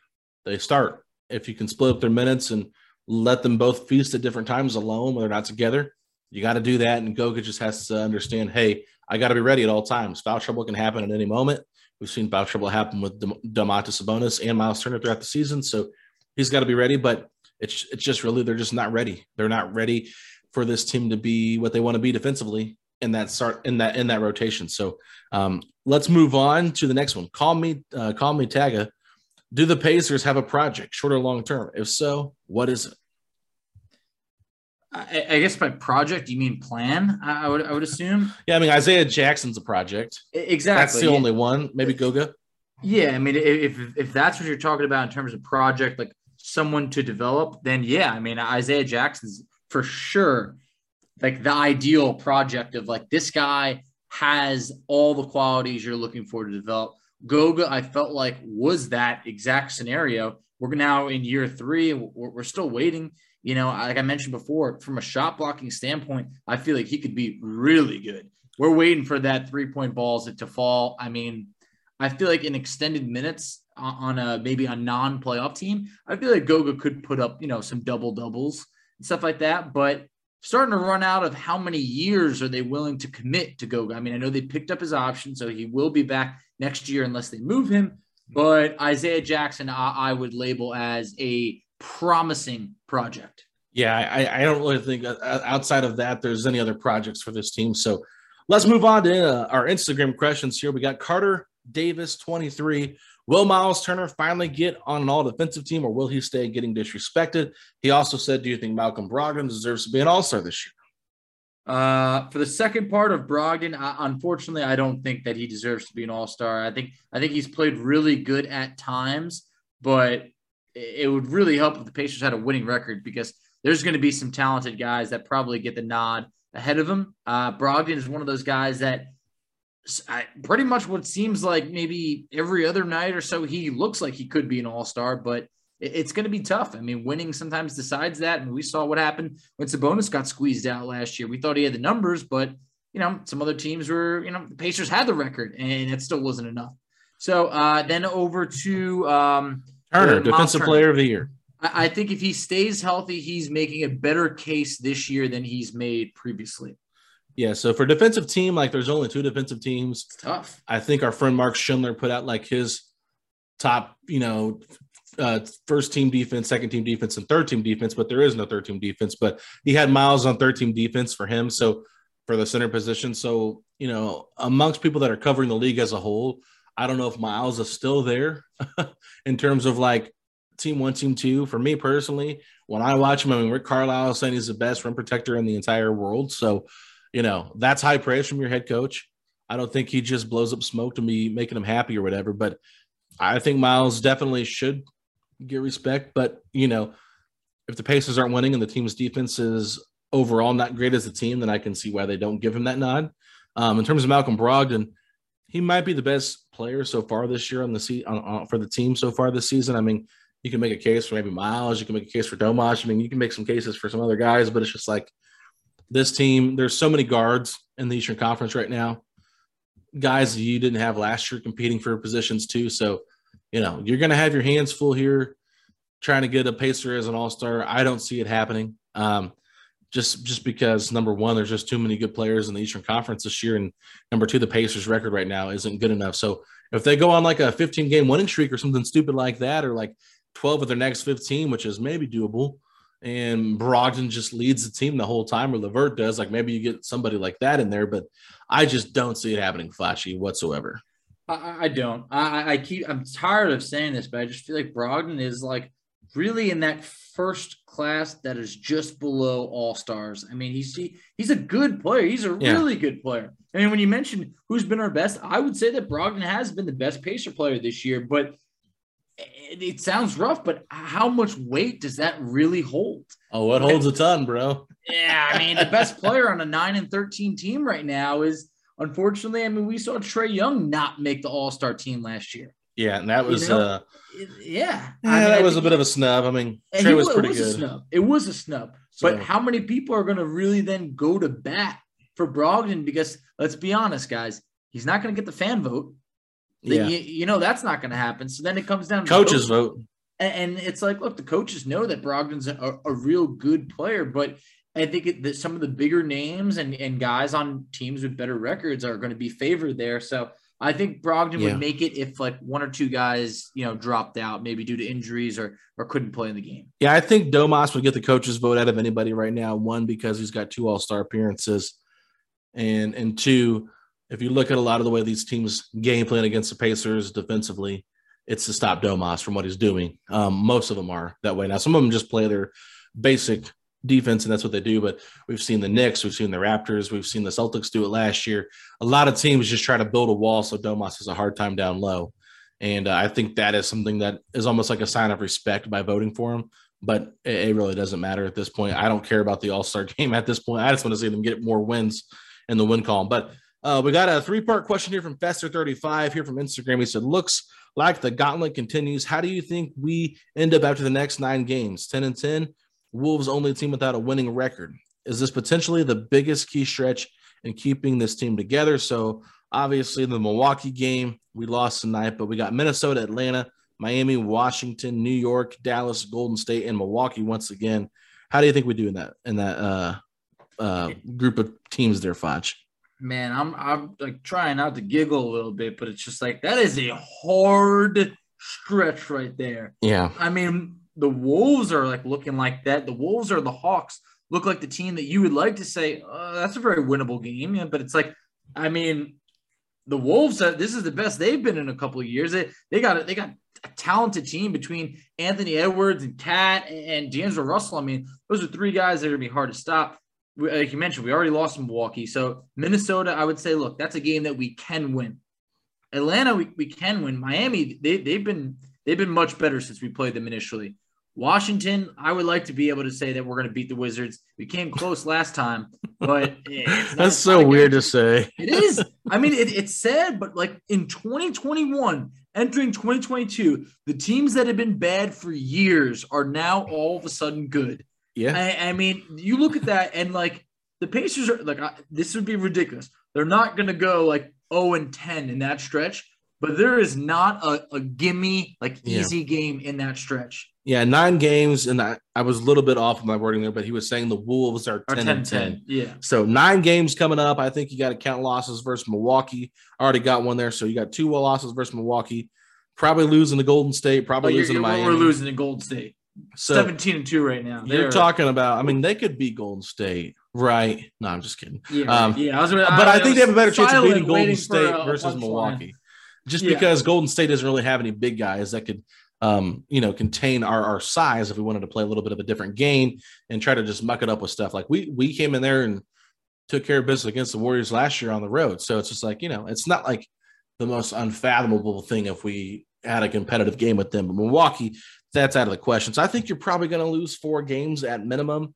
They start. If you can split up their minutes and let them both feast at different times alone when they're not together, you got to do that. And Goga just has to understand, hey, I got to be ready at all times. Foul trouble can happen at any moment. We've seen foul trouble happen with Domantas Sabonis and Miles Turner throughout the season, so he's got to be ready. But it's it's just really they're just not ready. They're not ready for this team to be what they want to be defensively in that start in that in that rotation. So um, let's move on to the next one. Call me uh, call me Taga. Do the Pacers have a project, short or long term? If so, what is it? I, I, guess by project you mean plan. I, would I would assume. Yeah, I mean Isaiah Jackson's a project. Exactly. That's the yeah. only one. Maybe Goga. Yeah, I mean if if that's what you're talking about in terms of project, like someone to develop, then yeah, I mean Isaiah Jackson's for sure like the ideal project of like this guy has all the qualities you're looking for to develop. Goga, I felt like was that exact scenario. We're now in year three. We're, we're still waiting. You know, like I mentioned before, from a shot blocking standpoint, I feel like he could be really good. We're waiting for that three point balls to fall. I mean, I feel like in extended minutes on a maybe a non playoff team, I feel like Goga could put up, you know, some double doubles and stuff like that. But starting to run out of how many years are they willing to commit to Goga. I mean, I know they picked up his option, so he will be back next year unless they move him. Mm-hmm. But Isaiah Jackson, I, I would label as a promising project. Yeah, I, I don't really think uh, uh, outside of that there's any other projects for this team. So let's move on to uh, our Instagram questions here. We got Carter Davis 23. Will Miles Turner finally get on an all defensive team or will he stay getting disrespected? He also said, Do you think Malcolm Brogdon deserves to be an all star this year? Uh, for the second part of Brogdon, I, unfortunately, I don't think that he deserves to be an all star. I think I think he's played really good at times, but it would really help if the Pacers had a winning record because there's going to be some talented guys that probably get the nod ahead of him. Uh, Brogdon is one of those guys that I, pretty much what seems like maybe every other night or so he looks like he could be an all-star, but it, it's going to be tough. I mean, winning sometimes decides that, and we saw what happened when Sabonis got squeezed out last year. We thought he had the numbers, but you know, some other teams were, you know, the Pacers had the record, and it still wasn't enough. So uh, then over to um, Turner, defensive Turner. player of the year. I, I think if he stays healthy, he's making a better case this year than he's made previously. Yeah, so for defensive team, like there's only two defensive teams. It's tough. I think our friend Mark Schindler put out like his top, you know, uh, first team defense, second team defense, and third team defense, but there is no third team defense. But he had Miles on third team defense for him. So for the center position. So, you know, amongst people that are covering the league as a whole, I don't know if Miles is still there in terms of like team one, team two. For me personally, when I watch him, I mean, Rick Carlisle is saying he's the best rim protector in the entire world. So, you know, that's high praise from your head coach. I don't think he just blows up smoke to be making him happy or whatever, but I think Miles definitely should get respect. But, you know, if the Pacers aren't winning and the team's defense is overall not great as a team, then I can see why they don't give him that nod. Um, in terms of Malcolm Brogdon, he might be the best player so far this year on the seat on, on, for the team so far this season. I mean, you can make a case for maybe Miles, you can make a case for Domas. I mean, you can make some cases for some other guys, but it's just like this team, there's so many guards in the Eastern Conference right now. Guys you didn't have last year competing for positions too. So, you know, you're going to have your hands full here trying to get a Pacer as an all star. I don't see it happening. Um, just just because number one, there's just too many good players in the Eastern Conference this year, and number two, the Pacers' record right now isn't good enough. So if they go on like a 15 game winning streak or something stupid like that, or like 12 of their next 15, which is maybe doable, and Brogdon just leads the team the whole time, or LeVert does. Like maybe you get somebody like that in there, but I just don't see it happening flashy whatsoever. I, I don't. I, I keep. I'm tired of saying this, but I just feel like Brogdon is like really in that first class that is just below all stars. I mean, he's he, he's a good player. He's a yeah. really good player. I mean, when you mentioned who's been our best, I would say that Brogdon has been the best Pacer player this year, but it, it sounds rough, but how much weight does that really hold? Oh, it holds a ton, bro. Yeah, I mean, the best player on a nine and thirteen team right now is unfortunately. I mean, we saw Trae Young not make the All Star team last year. Yeah, and that was You know, uh, Yeah, yeah, I mean, that I was a bit of a snub. I mean, Trae he was pretty it was good. A snub. It was a snub. So- but how many people are going to really then go to bat for Brogdon? Because let's be honest, guys, he's not going to get the fan vote. Yeah, You, you know that's not going to happen. So then it comes down to coaches vote. vote. And, and it's like, look, the coaches know that Brogdon's a, a real good player, but I think it, that some of the bigger names and, and guys on teams with better records are going to be favored there. So I think Brogdon Yeah. would make it if like one or two guys, you know, dropped out, maybe due to injuries or or couldn't play in the game. Yeah, I think Domas would get the coaches vote out of anybody right now. One because he's got two All Star appearances, and and two, if you look at a lot of the way these teams game plan against the Pacers defensively, it's to stop Domas from what he's doing. Um, most of them are that way. Now, some of them just play their basic defense, and that's what they do. But we've seen the Knicks, we've seen the Raptors, we've seen the Celtics do it last year. A lot of teams just try to build a wall so Domas has a hard time down low. And uh, I think that is something that is almost like a sign of respect by voting for him. But it, it really doesn't matter at this point. I don't care about the All Star game at this point. I just want to see them get more wins in the win column. But uh, we got a three part question here from Fester35 here from Instagram. He said, Looks like the gauntlet continues. How do you think we end up after the next nine games? 10 and 10. Wolves only team without a winning record. Is this potentially the biggest key stretch in keeping this team together? So, obviously, the Milwaukee game, we lost tonight, but we got Minnesota, Atlanta, Miami, Washington, New York, Dallas, Golden State, and Milwaukee once again. How do you think we do in that in that uh, uh, group of teams there, Facci? Man, I'm I'm like trying not to giggle a little bit, but it's just like that is a hard stretch right there. Yeah. I mean, the Wolves are like looking like that. The Wolves or the Hawks look like the team that you would like to say uh, that's a very winnable game. Yeah, but it's like, I mean, the Wolves. Uh, this is the best they've been in a couple of years. They they got they got a talented team between Anthony Edwards and KAT and D'Angelo Russell. I mean, those are three guys that are gonna be hard to stop. We- Like you mentioned, we already lost in Milwaukee. So Minnesota, I would say, look, that's a game that we can win. Atlanta, we, we can win. Miami, they, they've been they've been much better since we played them initially. Washington, I would like to be able to say that we're going to beat the Wizards. We came close last time, but it's That's so weird to say. It is. I mean, it, it's sad, but like in 2021, entering 2022, the teams that have been bad for years are now all of a sudden good. Yeah. I, I mean, you look at that and like the Pacers are like, I, this would be ridiculous. They're not going to go like 0 and 10 in that stretch, but there is not a, a gimme, like Yeah. easy game in that stretch. Yeah, nine games, and I, I was a little bit off of my wording there, but he was saying the Wolves are 10, 10 and 10. 10. Yeah. So nine games coming up. I think you got to count losses versus Milwaukee. I already got one there. So you got two losses versus Milwaukee. Probably losing to Golden State. Probably you're, losing to you're- Miami. we're losing to Golden State. So 17 and 2 right now. you're They're- talking about. I mean, they could beat Golden State, right? No, I'm just kidding. Yeah, Um, yeah. I was, but I, think they have a better chance of beating Golden State versus. Milwaukee, just Yeah. because Golden State doesn't really have any big guys that could, um, you know, contain our, our size if we wanted to play a little bit of a different game and try to just muck it up with stuff. Like we we came in there and took care of business against the Warriors last year on the road, so it's just like you know, it's not like the most unfathomable thing if we had a competitive game with them. But Milwaukee, that's out of the question. So I think you're probably going to lose four games at minimum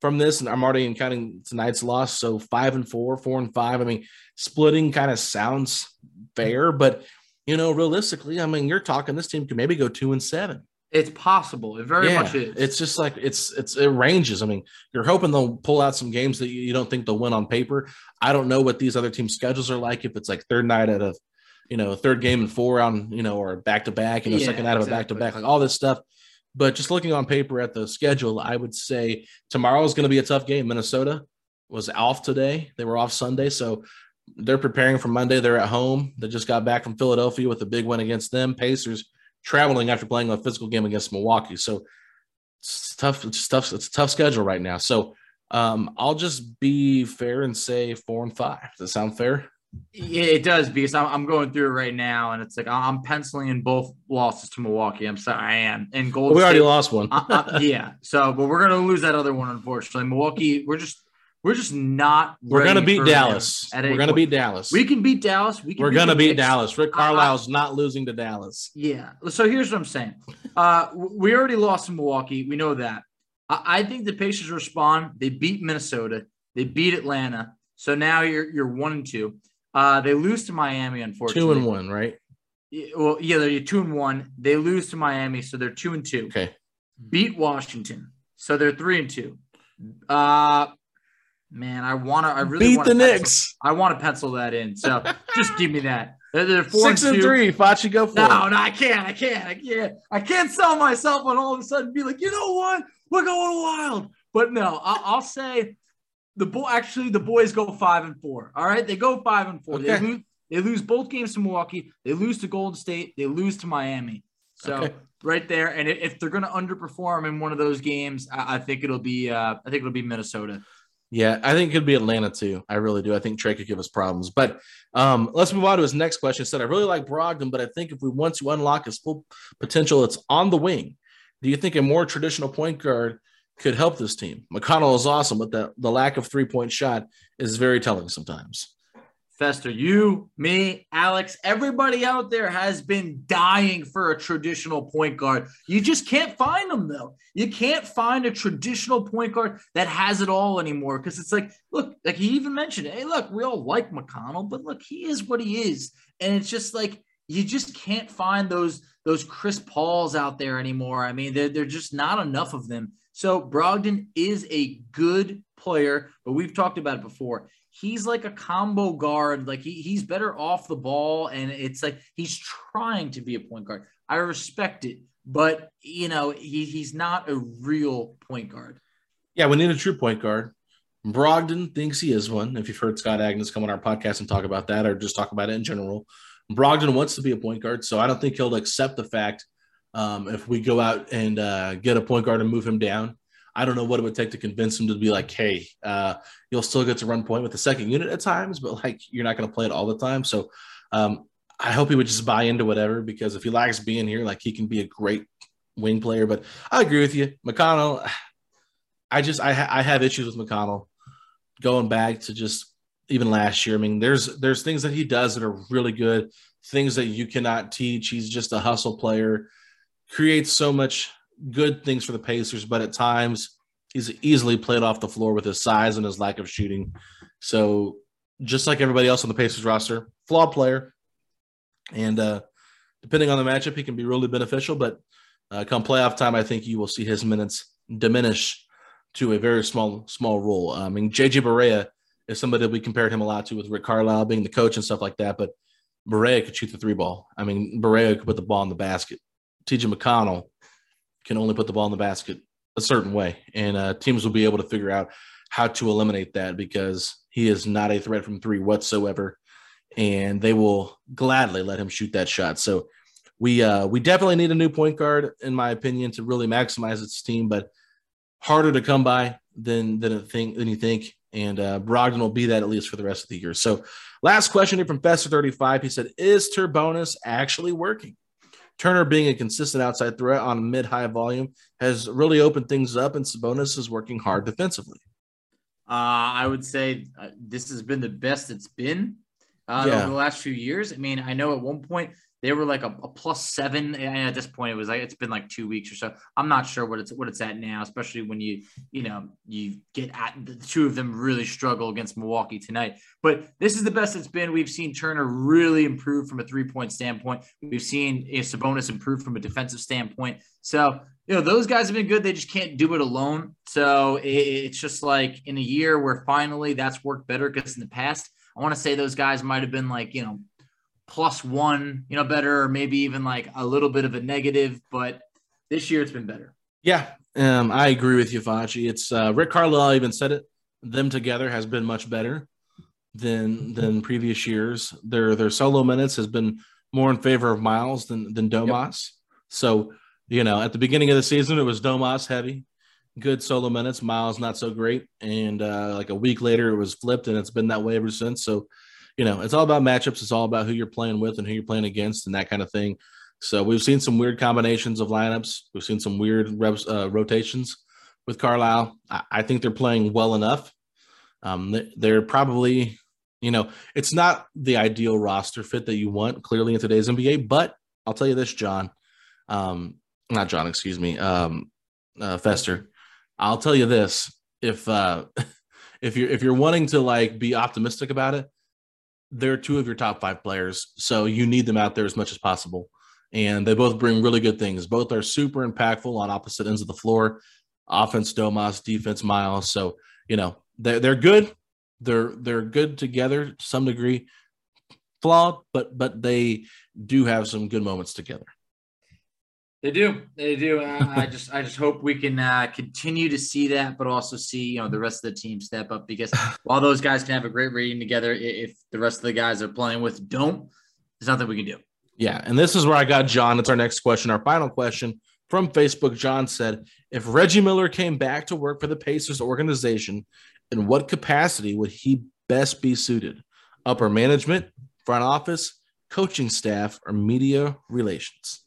from this. And I'm already counting tonight's loss. So five and four, four and five. I mean, splitting kind of sounds fair, but you know, realistically, I mean, you're talking this team could maybe go two and seven. It's possible. It very Yeah, much is. It's just like it's it's it ranges. I mean, you're hoping they'll pull out some games that you, you don't think they'll win on paper. I don't know what these other teams' schedules are like. If it's like third night out of, you know, third game and four on, you know, or back to back, you know, Yeah, second out of a back to back, like all this stuff. But just looking on paper at the schedule, I would say tomorrow is going to be a tough game. Minnesota was off today; they were off Sunday, so they're preparing for Monday. They're at home. They just got back from Philadelphia with a big win against them. Pacers traveling after playing a physical game against Milwaukee. So it's tough. It's tough. It's a tough schedule right now. So um, I'll just be fair and say four and five. Does that sound fair? Yeah, it does because I'm, I'm going through it right now, and it's like I'm penciling in both losses to Milwaukee. I'm sorry, I am. And Golden we already State- lost one. Uh, uh, yeah. So, but we're gonna lose that other one, unfortunately. Milwaukee, we're just We're just not. We're gonna beat Dallas. We're gonna point. beat Dallas. We can beat Dallas. We can We're beat gonna beat Knicks. Dallas. Rick I- Carlisle's not losing to Dallas. Yeah. So here's what I'm saying. Uh, we already lost to Milwaukee. We know that. I, I think the Pacers respond. They beat Minnesota. They beat Atlanta. So now you're you're one and two. Uh, they lose to Miami, unfortunately. Two and one, right? Well, yeah, they're two and one. They lose to Miami, so they're two and two. Okay. Beat Washington, so they're three and two. Uh man, I want to. I really Beat wanna the pencil- Knicks. I want to pencil that in. So just give me that. They're, they're four Six and two. three. Facci, go for No, it. no, I can't. I can't. I can't. I can't sell myself and all of a sudden be like, you know what? We're going wild. But no, I, I'll say the boy. Actually, the boys go five and four. All right, they go five and four. They lose. They lose both games to Milwaukee. They lose to Golden State. They lose to Miami. So Okay. right there, and if if they're going to underperform in one of those games, I, I think it'll be. Uh, I think it'll be Minnesota. Yeah, I think it could be Atlanta too. I really do. I think Trae could give us problems. But um, let's move on to his next question. He said, I really like Brogdon, but I think if we want to unlock his full potential, it's on the wing. Do you think a more traditional point guard could help this team? McConnell is awesome, but the, the lack of three point shot is very telling sometimes. Fester, you, me, Alex, everybody out there has been dying for a traditional point guard. You just can't find them, though. You can't find a traditional point guard that has it all anymore because it's like, look, like he even mentioned, hey, look, we all like McConnell, but look, he is what he is. And it's just like, you just can't find those those Chris Pauls out there anymore. I mean, they're, they're just not enough of them. So Brogdon is a good player, but we've talked about it before he's like a combo guard. Like he, he's better off the ball. And it's like he's trying to be a point guard. I respect it, but you know, he, he's not a real point guard. Yeah, we need a true point guard. Brogdon thinks he is one. If you've heard Scott Agness come on our podcast and talk about that or just talk about it in general, Brogdon wants to be a point guard. So I don't think he'll accept the fact um, if we go out and uh, get a point guard and move him down. I don't know what it would take to convince him to be like, hey, uh, you'll still get to run point with the second unit at times, but like you're not going to play it all the time. So um, I hope he would just buy into whatever because if he likes being here, like he can be a great wing player. But I agree with you, McConnell. I just I, ha- I have issues with McConnell going back to just even last year. I mean, there's there's things that he does that are really good, things that you cannot teach. He's just a hustle player, creates so much good things for the Pacers, but at times he's easily played off the floor with his size and his lack of shooting. So just like everybody else on the Pacers roster, flawed player. And uh, depending on the matchup, he can be really beneficial. But uh, come playoff time, I think you will see his minutes diminish to a very small small role. I mean, JJ Barea is somebody that we compared him a lot to with Rick Carlisle being the coach and stuff like that. But Barea could shoot the three ball. I mean, Barea could put the ball in the basket. TJ McConnell can only put the ball in the basket a certain way, and uh, teams will be able to figure out how to eliminate that because he is not a threat from three whatsoever, and they will gladly let him shoot that shot. So. We uh, we definitely need a new point guard, in my opinion, to really maximize its team. But harder to come by than than a thing than you think. And uh, Brogdon will be that at least for the rest of the year. So, last question here from Fester thirty five. He said, "Is Turbonis actually working?" Turner being a consistent outside threat on mid high volume has really opened things up, and Sabonis is working hard defensively. Uh, I would say uh, this has been the best it's been uh, Yeah. over the last few years. I mean, I know at one point they were like a, a plus seven, and at this point it was like it's been like two weeks or so. I'm not sure what it's what it's at now, especially when you you know you get at the two of them really struggle against Milwaukee tonight. But this is the best it's been. We've seen Turner really improve from a three point standpoint. We've seen you know, Sabonis improve from a defensive standpoint. So you know those guys have been good. They just can't do it alone. So it, it's just like in a year where finally that's worked better because in the past I want to say those guys might have been like you know plus one, you know, better, or maybe even like a little bit of a negative. But this year it's been better. Yeah, um, I agree with you, Facci. It's uh, Rick Carlisle even said it. Them together has been much better than than previous years. Their their solo minutes has been more in favor of Miles than than Domas. So you know, at the beginning of the season, it was Domas heavy, good solo minutes. Miles not so great, and uh, like a week later, it was flipped, and it's been that way ever since. So you know, it's all about matchups. It's all about who you're playing with and who you're playing against and that kind of thing. So we've seen some weird combinations of lineups. We've seen some weird reps, uh, rotations with Carlisle. I, I think they're playing well enough. Um, they're probably, you know, it's not the ideal roster fit that you want clearly in today's NBA, but I'll tell you this, John, um, not John, excuse me, um, uh, Fester. I'll tell you this: if uh, if you're if you're wanting to like be optimistic about it, they're two of your top five players, so you need them out there as much as possible. And they both bring really good things. Both are super impactful on opposite ends of the floor. Offense, Domas, defense, Miles. So you know they're they're good. They're they're good together to some degree. Flawed, but but they do have some good moments together. They do. They do. Uh, I just I just hope we can uh, continue to see that, but also see you know the rest of the team step up because while those guys can have a great rating together, if the rest of the guys they're playing with don't, there's nothing we can do. Yeah, and this is where I got John. It's our next question, our final question from Facebook. John said, "If Reggie Miller came back to work for the Pacers organization, in what capacity would he best be suited? Upper management, front office, coaching staff, or media relations?"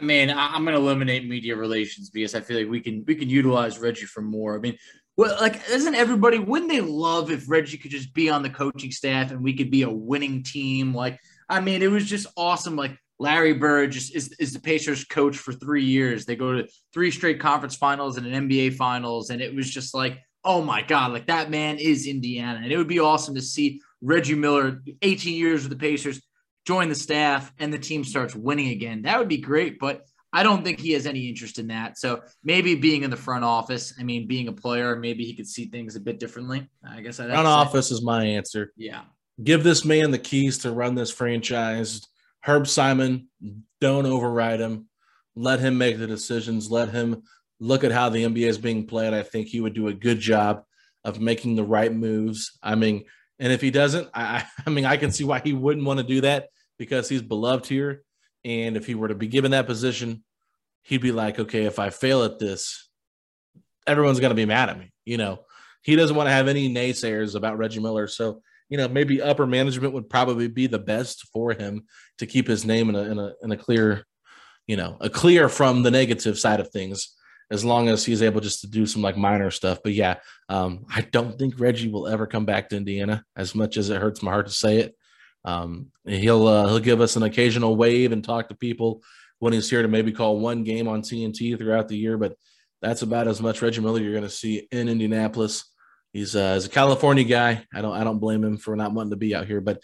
I mean, I'm going to eliminate media relations because I feel like we can we can utilize Reggie for more. I mean, well, like, isn't everybody? Wouldn't they love if Reggie could just be on the coaching staff and we could be a winning team? Like, I mean, it was just awesome. Like Larry Bird just is, is the Pacers coach for three years. They go to three straight conference finals and an NBA finals, and it was just like, oh my god, like that man is Indiana, and it would be awesome to see Reggie Miller, 18 years with the Pacers, join the staff and the team starts winning again. That would be great, but I don't think he has any interest in that. So maybe being in the front office, I mean, being a player, maybe he could see things a bit differently. I guess I'd front office is my answer. Yeah. Give this man the keys to run this franchise. Herb Simon, don't override him. Let him make the decisions. Let him look at how the NBA is being played. I think he would do a good job of making the right moves. I mean, and if he doesn't, I, I mean, I can see why he wouldn't want to do that because he's beloved here. And if he were to be given that position, he'd be like, okay, if I fail at this, everyone's going to be mad at me. You know, he doesn't want to have any naysayers about Reggie Miller. So, you know, maybe upper management would probably be the best for him to keep his name in a, in a, in a clear, you know, a clear from the negative side of things as long as he's able just to do some like minor stuff. But yeah, um, I don't think Reggie will ever come back to Indiana as much as it hurts my heart to say it. Um, he'll uh, he'll give us an occasional wave and talk to people when he's here to maybe call one game on TNT throughout the year, but that's about as much Reggie Miller you're going to see in Indianapolis. He's, uh, he's a California guy. I don't I don't blame him for not wanting to be out here, but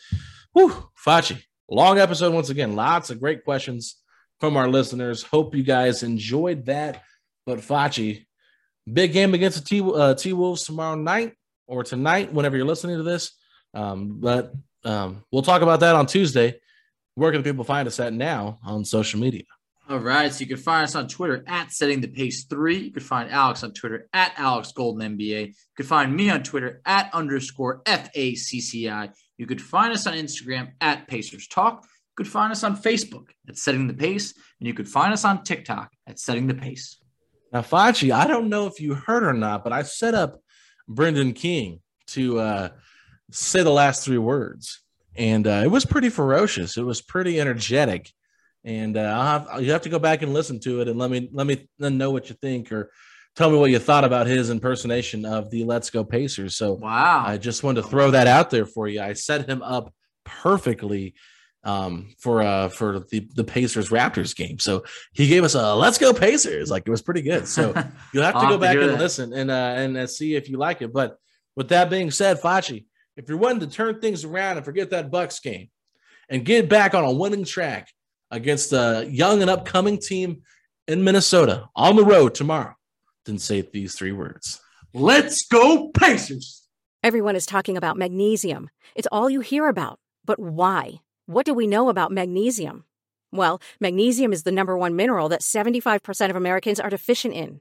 whew, Facci, long episode once again. Lots of great questions from our listeners. Hope you guys enjoyed that. But Facci, big game against the T uh, Wolves tomorrow night or tonight, whenever you're listening to this. Um, but um, we'll talk about that on Tuesday. Where can people find us at now on social media? All right. So you can find us on Twitter at setting the pace three. You can find Alex on Twitter at Alex Golden NBA. You can find me on Twitter at underscore FACCI. You could find us on Instagram at Pacers Talk. You could find us on Facebook at Setting the Pace. And you could find us on TikTok at Setting the Pace. Now, Facci, I don't know if you heard or not, but I set up Brendan King to uh, say the last three words, and uh, it was pretty ferocious. It was pretty energetic, and uh, I'll have, you have to go back and listen to it and let me let me know what you think or tell me what you thought about his impersonation of the Let's Go Pacers. So wow, I just wanted to throw that out there for you. I set him up perfectly um, for uh for the the Pacers Raptors game. So he gave us a let's go Pacers. Like it was pretty good. So you'll have to go back and that. listen and uh and uh, see if you like it. But with that being said, Facci, if you're wanting to turn things around and forget that Bucks game and get back on a winning track against a young and upcoming team in Minnesota on the road tomorrow, then say these three words. Let's go Pacers. Everyone is talking about magnesium. It's all you hear about. But why? What do we know about magnesium? Well, magnesium is the number one mineral that 75% of Americans are deficient in.